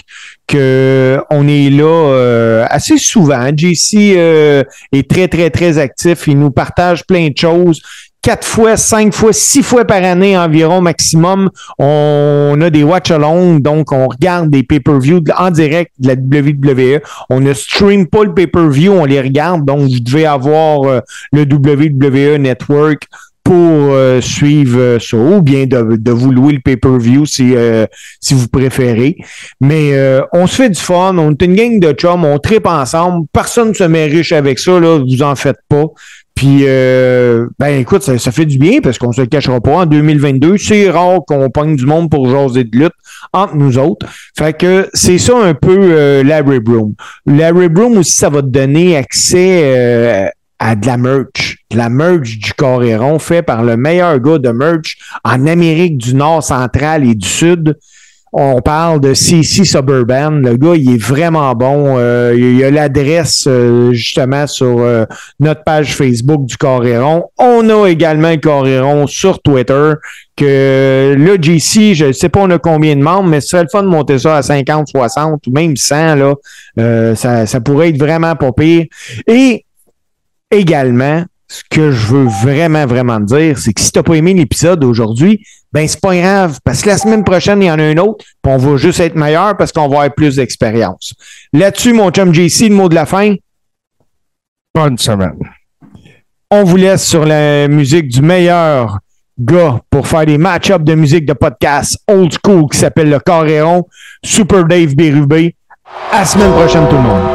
que on est là euh, assez souvent. JC euh, est très, très, très actif. Il nous partage plein de choses. Quatre fois, cinq fois, six fois par année environ maximum. On a des watch-along, donc on regarde des pay-per-view en direct de la WWE. On ne stream pas le pay-per-view, on les regarde. Donc, vous devez avoir euh, le WWE Network pour euh, suivre euh, ça ou bien de, de vous louer le pay-per-view si, euh, si vous préférez. Mais euh, on se fait du fun, on est une gang de chums, on tripe ensemble. Personne ne se met riche avec ça, là, vous en faites pas. Puis, euh, ben écoute, ça, ça fait du bien parce qu'on se cachera pas. En 2022, c'est rare qu'on pogne du monde pour jaser de lutte entre nous autres. Fait que c'est ça un peu euh, la Rib Room. La Rib Room aussi, ça va te donner accès à de la merch. De la merch du Coréron fait par le meilleur gars de merch en Amérique du Nord, centrale et du Sud. On parle de CC Suburban. Le gars, il est vraiment bon. Euh, il y a l'adresse euh, justement sur euh, notre page Facebook du Coréron. On a également le Coréron sur Twitter. Que là, JC, je ne sais pas on a combien de membres, mais ce serait le fun de monter ça à 50, 60 ou même 100. Là. Euh, ça, ça pourrait être vraiment pas pire. Et également, ce que je veux vraiment, vraiment te dire, c'est que si tu n'as pas aimé l'épisode d'aujourd'hui, ben c'est pas grave, parce que la semaine prochaine, il y en a un autre, puis on va juste être meilleur parce qu'on va avoir plus d'expérience. Là-dessus, mon chum JC, le mot de la fin, Bonne semaine. on vous laisse sur la musique du meilleur gars pour faire des match-ups de musique de podcast old school qui s'appelle le Coréon, Super Dave Bérubé. À la semaine prochaine, tout le monde.